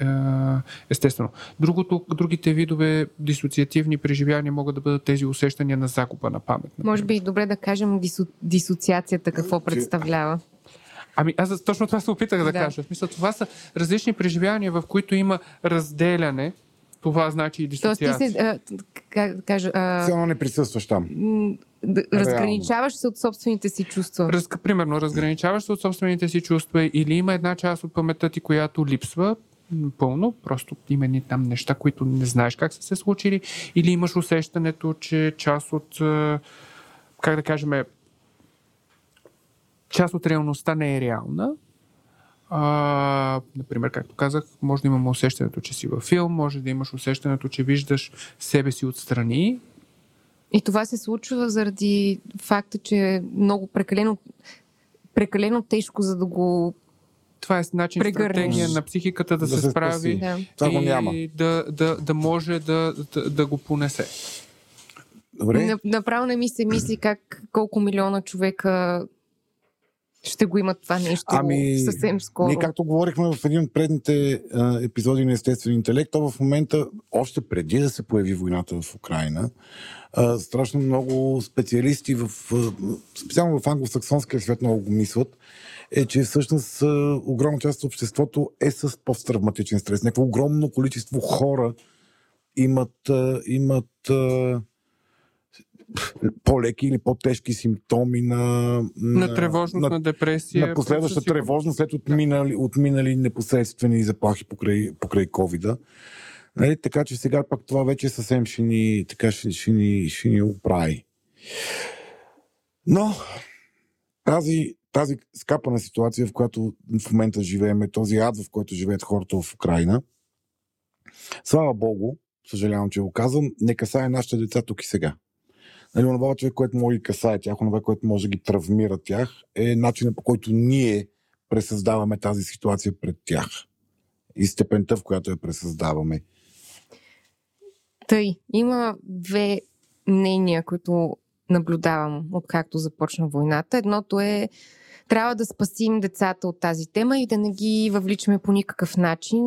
естествено. Другото, другите видове дисоциативни преживявания могат да бъдат тези усещания на загуба на памет. Например. Може би добре да кажем дисо, дисоциацията какво представлява. Ами аз точно това се опитах да, да кажа. В смисъл, това са различни преживявания, в които има разделяне това значи и дисоциация. Тоест ти се, а, как да кажа... А, не присъстваш там. Да, разграничаваш се от собствените си чувства. Раз, примерно, разграничаваш се от собствените си чувства или има една част от паметта ти, която липсва, пълно, просто има ни там неща, които не знаеш как са се случили, или имаш усещането, че част от, как да кажем, част от реалността не е реална а, например, както казах, може да имаме усещането, че си във филм, може да имаш усещането, че виждаш себе си отстрани. И това се случва заради факта, че е много прекалено, прекалено тежко, за да го това е начин, прегърнеш. стратегия на психиката да, да се, се справи да. И да, да, да може да, да, да го понесе. Добре. Направо не ми се мисли как колко милиона човека ще го имат това нещо ами, съвсем скоро. Ние, както говорихме в един от предните а, епизоди на Естествен интелект, то в момента, още преди да се появи войната в Украина, а, страшно много специалисти, в, специално в англосаксонския свят много го мислят, е, че всъщност а, огромна част от обществото е с посттравматичен стрес. Някакво огромно количество хора имат, а, имат а, по-леки или по-тежки симптоми на... На, на тревожност, на, на депресия. На последваща тревожност след отминали, отминали непосредствени заплахи покрай, покрай COVID-а. Нали, така че сега пак това вече съвсем ще ни, така ще, ще, ни, ще ни оправи. Но тази тази скапана ситуация, в която в момента живеем, този ад, в който живеят хората в Украина, слава Богу, съжалявам, че го казвам, не касае нашите деца тук и сега. Нали, онова човек, което може да касае тях, онова, което може да ги травмира тях, е начинът по който ние пресъздаваме тази ситуация пред тях. И степента, в която я пресъздаваме. Тъй, има две мнения, които наблюдавам откакто започна войната. Едното е трябва да спасим децата от тази тема и да не ги въвличаме по никакъв начин,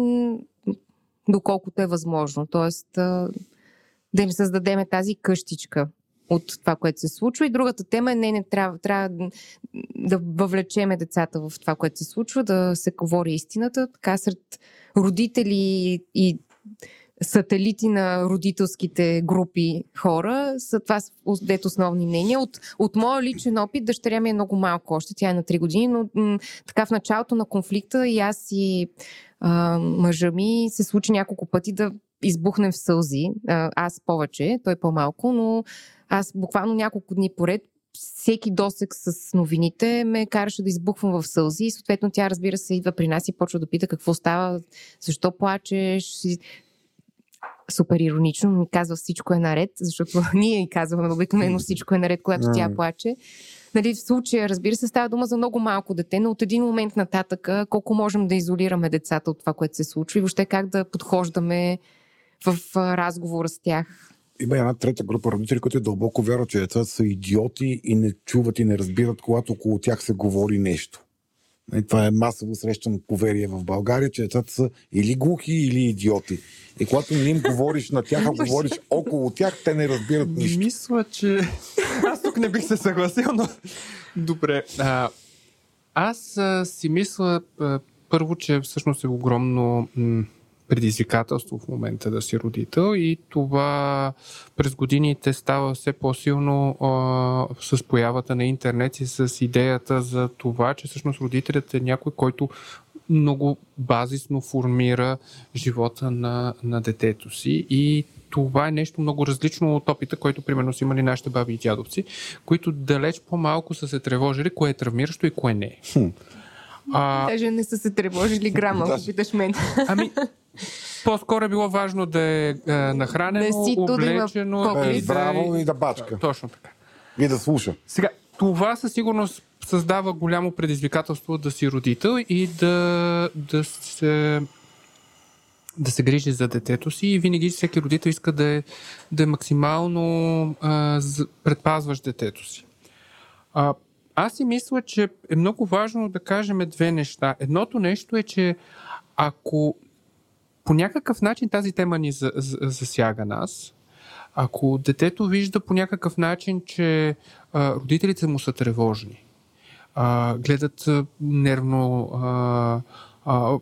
доколкото е възможно. Тоест да им създадеме тази къщичка от това, което се случва. И другата тема е не, не трябва, трябва да въвлечеме децата в това, което се случва, да се говори истината. Така сред родители и сателити на родителските групи хора. Са това дето основни мнения. От, от моя личен опит, дъщеря ми е много малко още, тя е на 3 години, но м- така в началото на конфликта и аз и а, мъжа ми се случи няколко пъти да избухнем в сълзи. Аз повече, той по-малко, но аз буквално няколко дни поред всеки досек с новините ме караше да избухвам в сълзи и съответно тя, разбира се, идва при нас и почва да пита какво става, защо плачеш, супер иронично, ми казва всичко е наред, защото ние и казваме обикновено всичко е наред, когато тя плаче. Нали, в случая, разбира се, става дума за много малко дете, но от един момент нататък колко можем да изолираме децата от това, което се случва и въобще как да подхождаме в разговора с тях. Има една трета група родители, които дълбоко вярват, че децата са идиоти и не чуват и не разбират, когато около тях се говори нещо. И това е масово срещано поверие в България, че децата са или глухи, или идиоти. И когато не им говориш на тях, а говориш около тях, те не разбират нищо. Мисля, че аз тук не бих се съгласил, но добре. А, аз а, си мисля а, първо, че всъщност е огромно м- предизвикателство в момента да си родител и това през годините става все по-силно а, с появата на интернет и с идеята за това, че всъщност родителят е някой, който много базисно формира живота на, на детето си и това е нещо много различно от опита, който примерно са имали нашите баби и дядовци, които далеч по-малко са се тревожили кое е травмиращо и кое не е. А... Даже не са се тревожили грама, ако питаш мен. Ами, по-скоро е било важно да е, е нахранено, да си, облечено. Да е здраво и да бачка. Точно така. И да слуша. Сега, това със сигурност създава голямо предизвикателство да си родител и да, да се да се грижи за детето си и винаги всеки родител иска да е, да е максимално а, предпазваш детето си. А, аз си мисля, че е много важно да кажем две неща. Едното нещо е, че ако по някакъв начин тази тема ни засяга нас, ако детето вижда по някакъв начин, че а, родителите му са тревожни, а, гледат нервно а, а,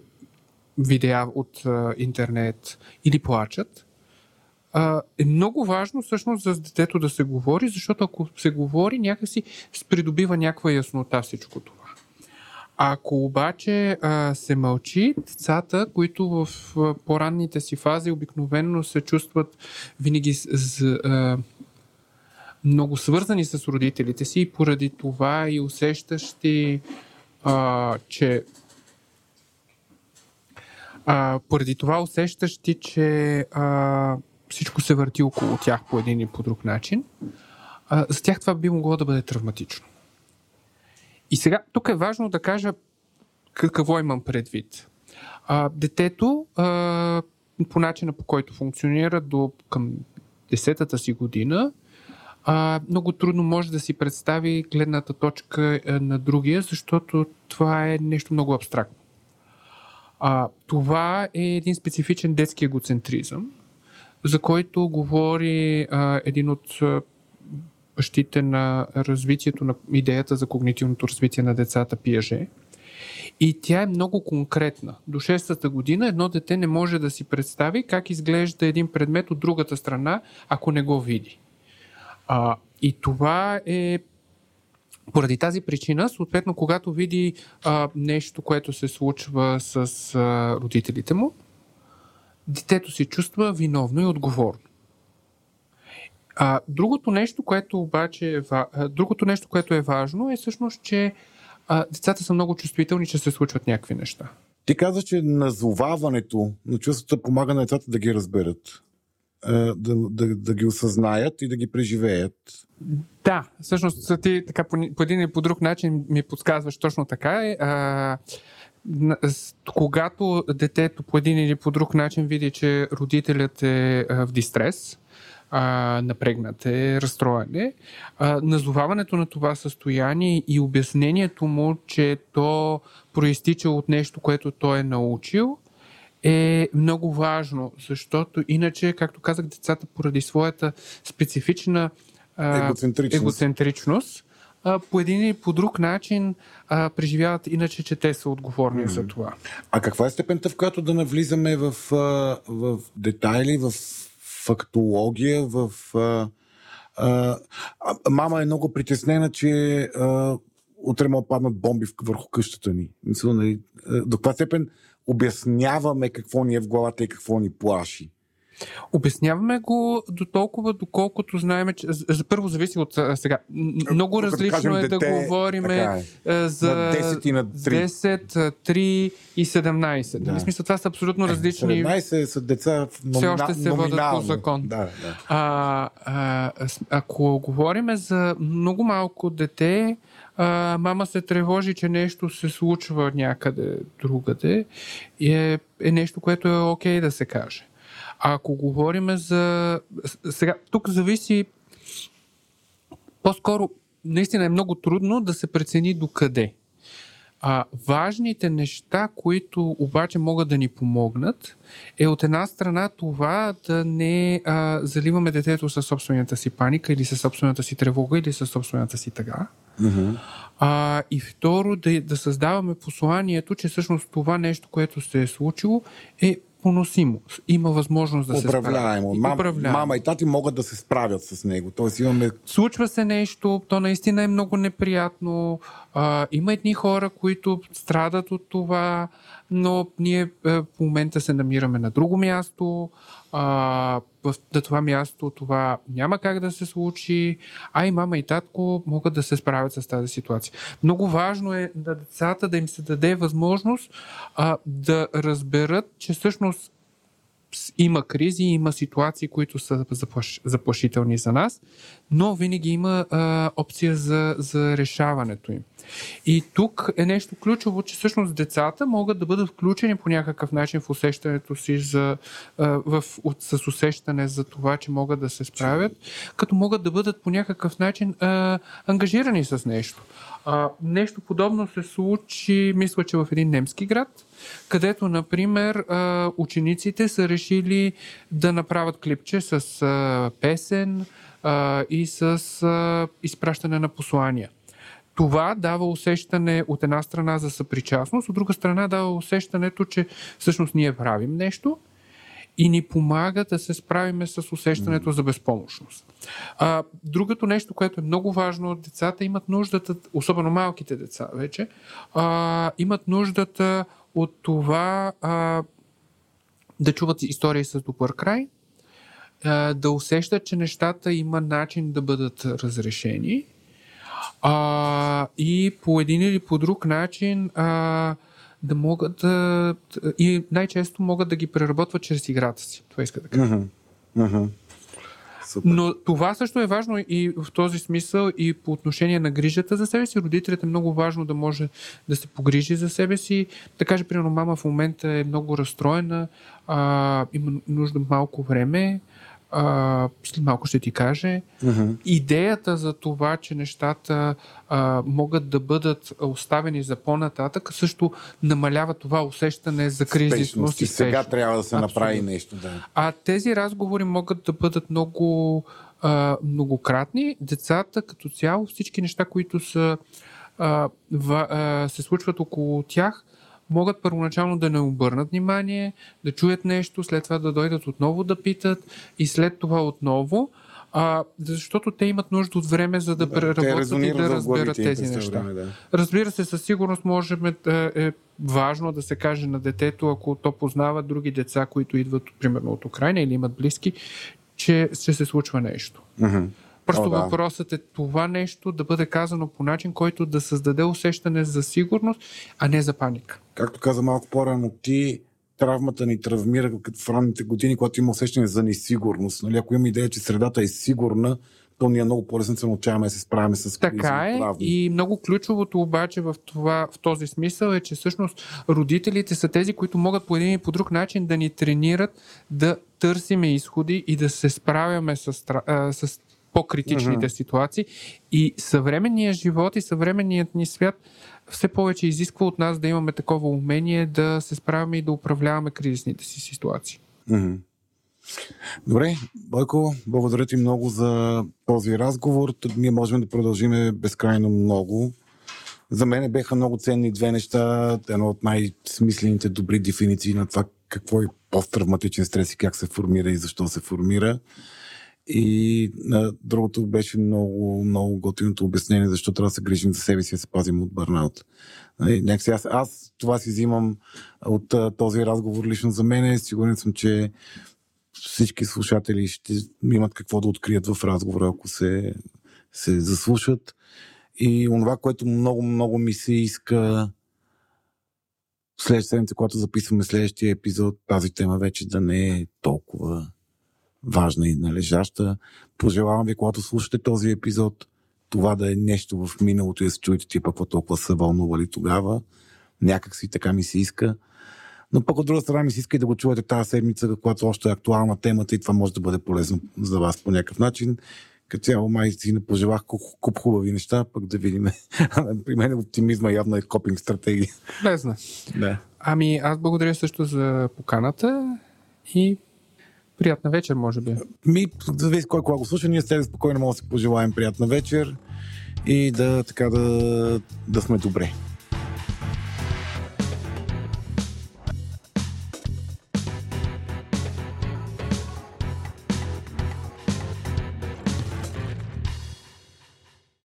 видеа от а, интернет или плачат, а, е много важно всъщност за детето да се говори, защото ако се говори, някакси придобива някаква яснота всичко това. Ако обаче а, се мълчи, децата, които в а, по-ранните си фази обикновено се чувстват винаги с, а, много свързани с родителите си и поради това и усещащи, а, че а, поради това усещащи, че а, всичко се върти около тях по един и по друг начин, а, за тях това би могло да бъде травматично. И сега, тук е важно да кажа какво имам предвид. А, детето, а, по начина по който функционира до към десетата си година, а, много трудно може да си представи гледната точка на другия, защото това е нещо много абстрактно. А, това е един специфичен детски егоцентризъм, за който говори а, един от бащите на развитието на идеята за когнитивното развитие на децата Пиаже. И тя е много конкретна. До 6-та година едно дете не може да си представи как изглежда един предмет от другата страна, ако не го види. А, и това е поради тази причина, съответно, когато види а, нещо, което се случва с а, родителите му, детето се чувства виновно и отговорно. А, другото нещо, което обаче е, другото нещо, което е важно, е всъщност, че а, децата са много чувствителни, че се случват някакви неща. Ти каза, че назоваването на чувствата помага на децата да ги разберат, да, да, да ги осъзнаят и да ги преживеят. Да, всъщност ти така по, по един или по друг начин ми подсказваш точно така. Е, а, когато детето по един или по друг начин види, че родителят е в дистрес, а, напрегнат е, разстроен а, назоваването на това състояние и обяснението му, че то проистича от нещо, което той е научил, е много важно, защото иначе, както казах, децата поради своята специфична а, егоцентричност, егоцентричност а, по един или по друг начин а, преживяват иначе, че те са отговорни mm-hmm. за това. А каква е степента, в която да навлизаме в, в детайли, в фактология, в... А, а, мама е много притеснена, че а, утре му паднат бомби върху къщата ни. Мисля, нали, до каква степен обясняваме какво ни е в главата и какво ни плаши. Обясняваме го до толкова, доколкото знаем, че за първо зависи от сега. Много различно кажем, е дете, да говорим е. за на 10 и на 3. 10, 3 и 17. Да. В смисъл, това са абсолютно различни. 17 са деца в номина... Все още се водят по закон. Да, да. А, а, ако говорим за много малко дете, а, мама се тревожи, че нещо се случва някъде другаде и е, е нещо, което е окей okay да се каже. Ако говорим за... Сега, тук зависи по-скоро наистина е много трудно да се прецени до къде. А, важните неща, които обаче могат да ни помогнат, е от една страна това да не а, заливаме детето със собствената си паника или със собствената си тревога или със собствената си тъга. Mm-hmm. А, и второ, да, да създаваме посланието, че всъщност това нещо, което се е случило, е поносимо. Има възможност да Управляемо. се справи. Управляемо. Мама и тати могат да се справят с него. Тоест имаме... Случва се нещо, то наистина е много неприятно. А, има едни хора, които страдат от това, но ние е, в момента се намираме на друго място. На това място това няма как да се случи, а и мама и татко могат да се справят с тази ситуация. Много важно е на децата да им се даде възможност да разберат, че всъщност има кризи, има ситуации, които са заплаш, заплашителни за нас, но винаги има а, опция за, за решаването им. И тук е нещо ключово, че всъщност децата могат да бъдат включени по някакъв начин в усещането си за, а, в, с усещане за това, че могат да се справят, като могат да бъдат по някакъв начин а, ангажирани с нещо. А, нещо подобно се случи, мисля, че в един немски град, където, например, учениците са решили да направят клипче с песен и с изпращане на послания. Това дава усещане от една страна за съпричастност, от друга страна дава усещането, че всъщност ние правим нещо и ни помага да се справиме с усещането за безпомощност. А, другото нещо, което е много важно, децата имат нуждата, особено малките деца вече, а, имат нуждата от това а, да чуват истории с добър край, а, да усещат, че нещата има начин да бъдат разрешени а, и по един или по друг начин а, да могат да. И най-често могат да ги преработват чрез играта си. Това иска да кажа. Uh-huh. Uh-huh. Но това също е важно и в този смисъл и по отношение на грижата за себе си. Родителите е много важно да може да се погрижи за себе си. Да каже, примерно, мама в момента е много разстроена, а, има нужда малко време, а, след малко ще ти каже. Uh-huh. Идеята за това, че нещата а, могат да бъдат оставени за по-нататък, също намалява това усещане за кризисност и сега трябва да се Абсолютно. направи нещо. Да. А тези разговори могат да бъдат много а, многократни. Децата като цяло, всички неща, които са, а, в, а, се случват около тях, могат първоначално да не обърнат внимание, да чуят нещо, след това да дойдат отново да питат и след това отново. А, защото те имат нужда от време, за да, да преработват и да разберат тези неща. Време, да. Разбира се, със сигурност можем да е важно да се каже на детето, ако то познава други деца, които идват примерно от Украина или имат близки, че ще се случва нещо. Uh-huh. Просто О, да. въпросът е това нещо да бъде казано по начин, който да създаде усещане за сигурност, а не за паника. Както каза малко по-рано ти, травмата ни травмира като в ранните години, когато има усещане за несигурност. Нали? Ако има идея, че средата е сигурна, то ние много по-лесно се научаваме да се справяме с Така кризисни е. травми. И много ключовото обаче в, това, в този смисъл е, че всъщност родителите са тези, които могат по един и по друг начин да ни тренират да търсиме изходи и да се справяме с, а, с по-критичните Мгм. ситуации. И съвременният живот и съвременният ни свят все повече изисква от нас да имаме такова умение да се справяме и да управляваме кризисните си ситуации. Мгм. Добре, Бойко, благодаря ти много за този разговор. Ние можем да продължим безкрайно много. За мен беха много ценни две неща. Едно от най-смислените добри дефиниции на това какво е посттравматичен стрес и как се формира и защо се формира. И а, другото беше много, много готиното обяснение, защо трябва да се грижим за себе си и се пазим от бърнаут. Нали, Някакси аз, аз това си взимам от а, този разговор лично за мен. Сигурен съм, че всички слушатели ще имат какво да открият в разговора, ако се, се заслушат. И онова, което много, много ми се иска следващата седмица, когато записваме следващия епизод, тази тема вече да не е толкова важна и належаща. Пожелавам ви, когато слушате този епизод, това да е нещо в миналото и да се чуете типа, какво толкова са вълнували тогава. Някак си така ми се иска. Но пък от друга страна ми се иска и да го чуете тази седмица, когато още е актуална темата и това може да бъде полезно за вас по някакъв начин. Като цяло май си не пожелах куп, хубави неща, пък да видим. При мен оптимизма явно е копинг стратегия. Не знам. Да. Ами, аз благодаря също за поканата и приятна вечер, може би. Ми, зависи кой кога го слуша, ние с тебе спокойно може да си пожелаем приятна вечер и да така да, да сме добре.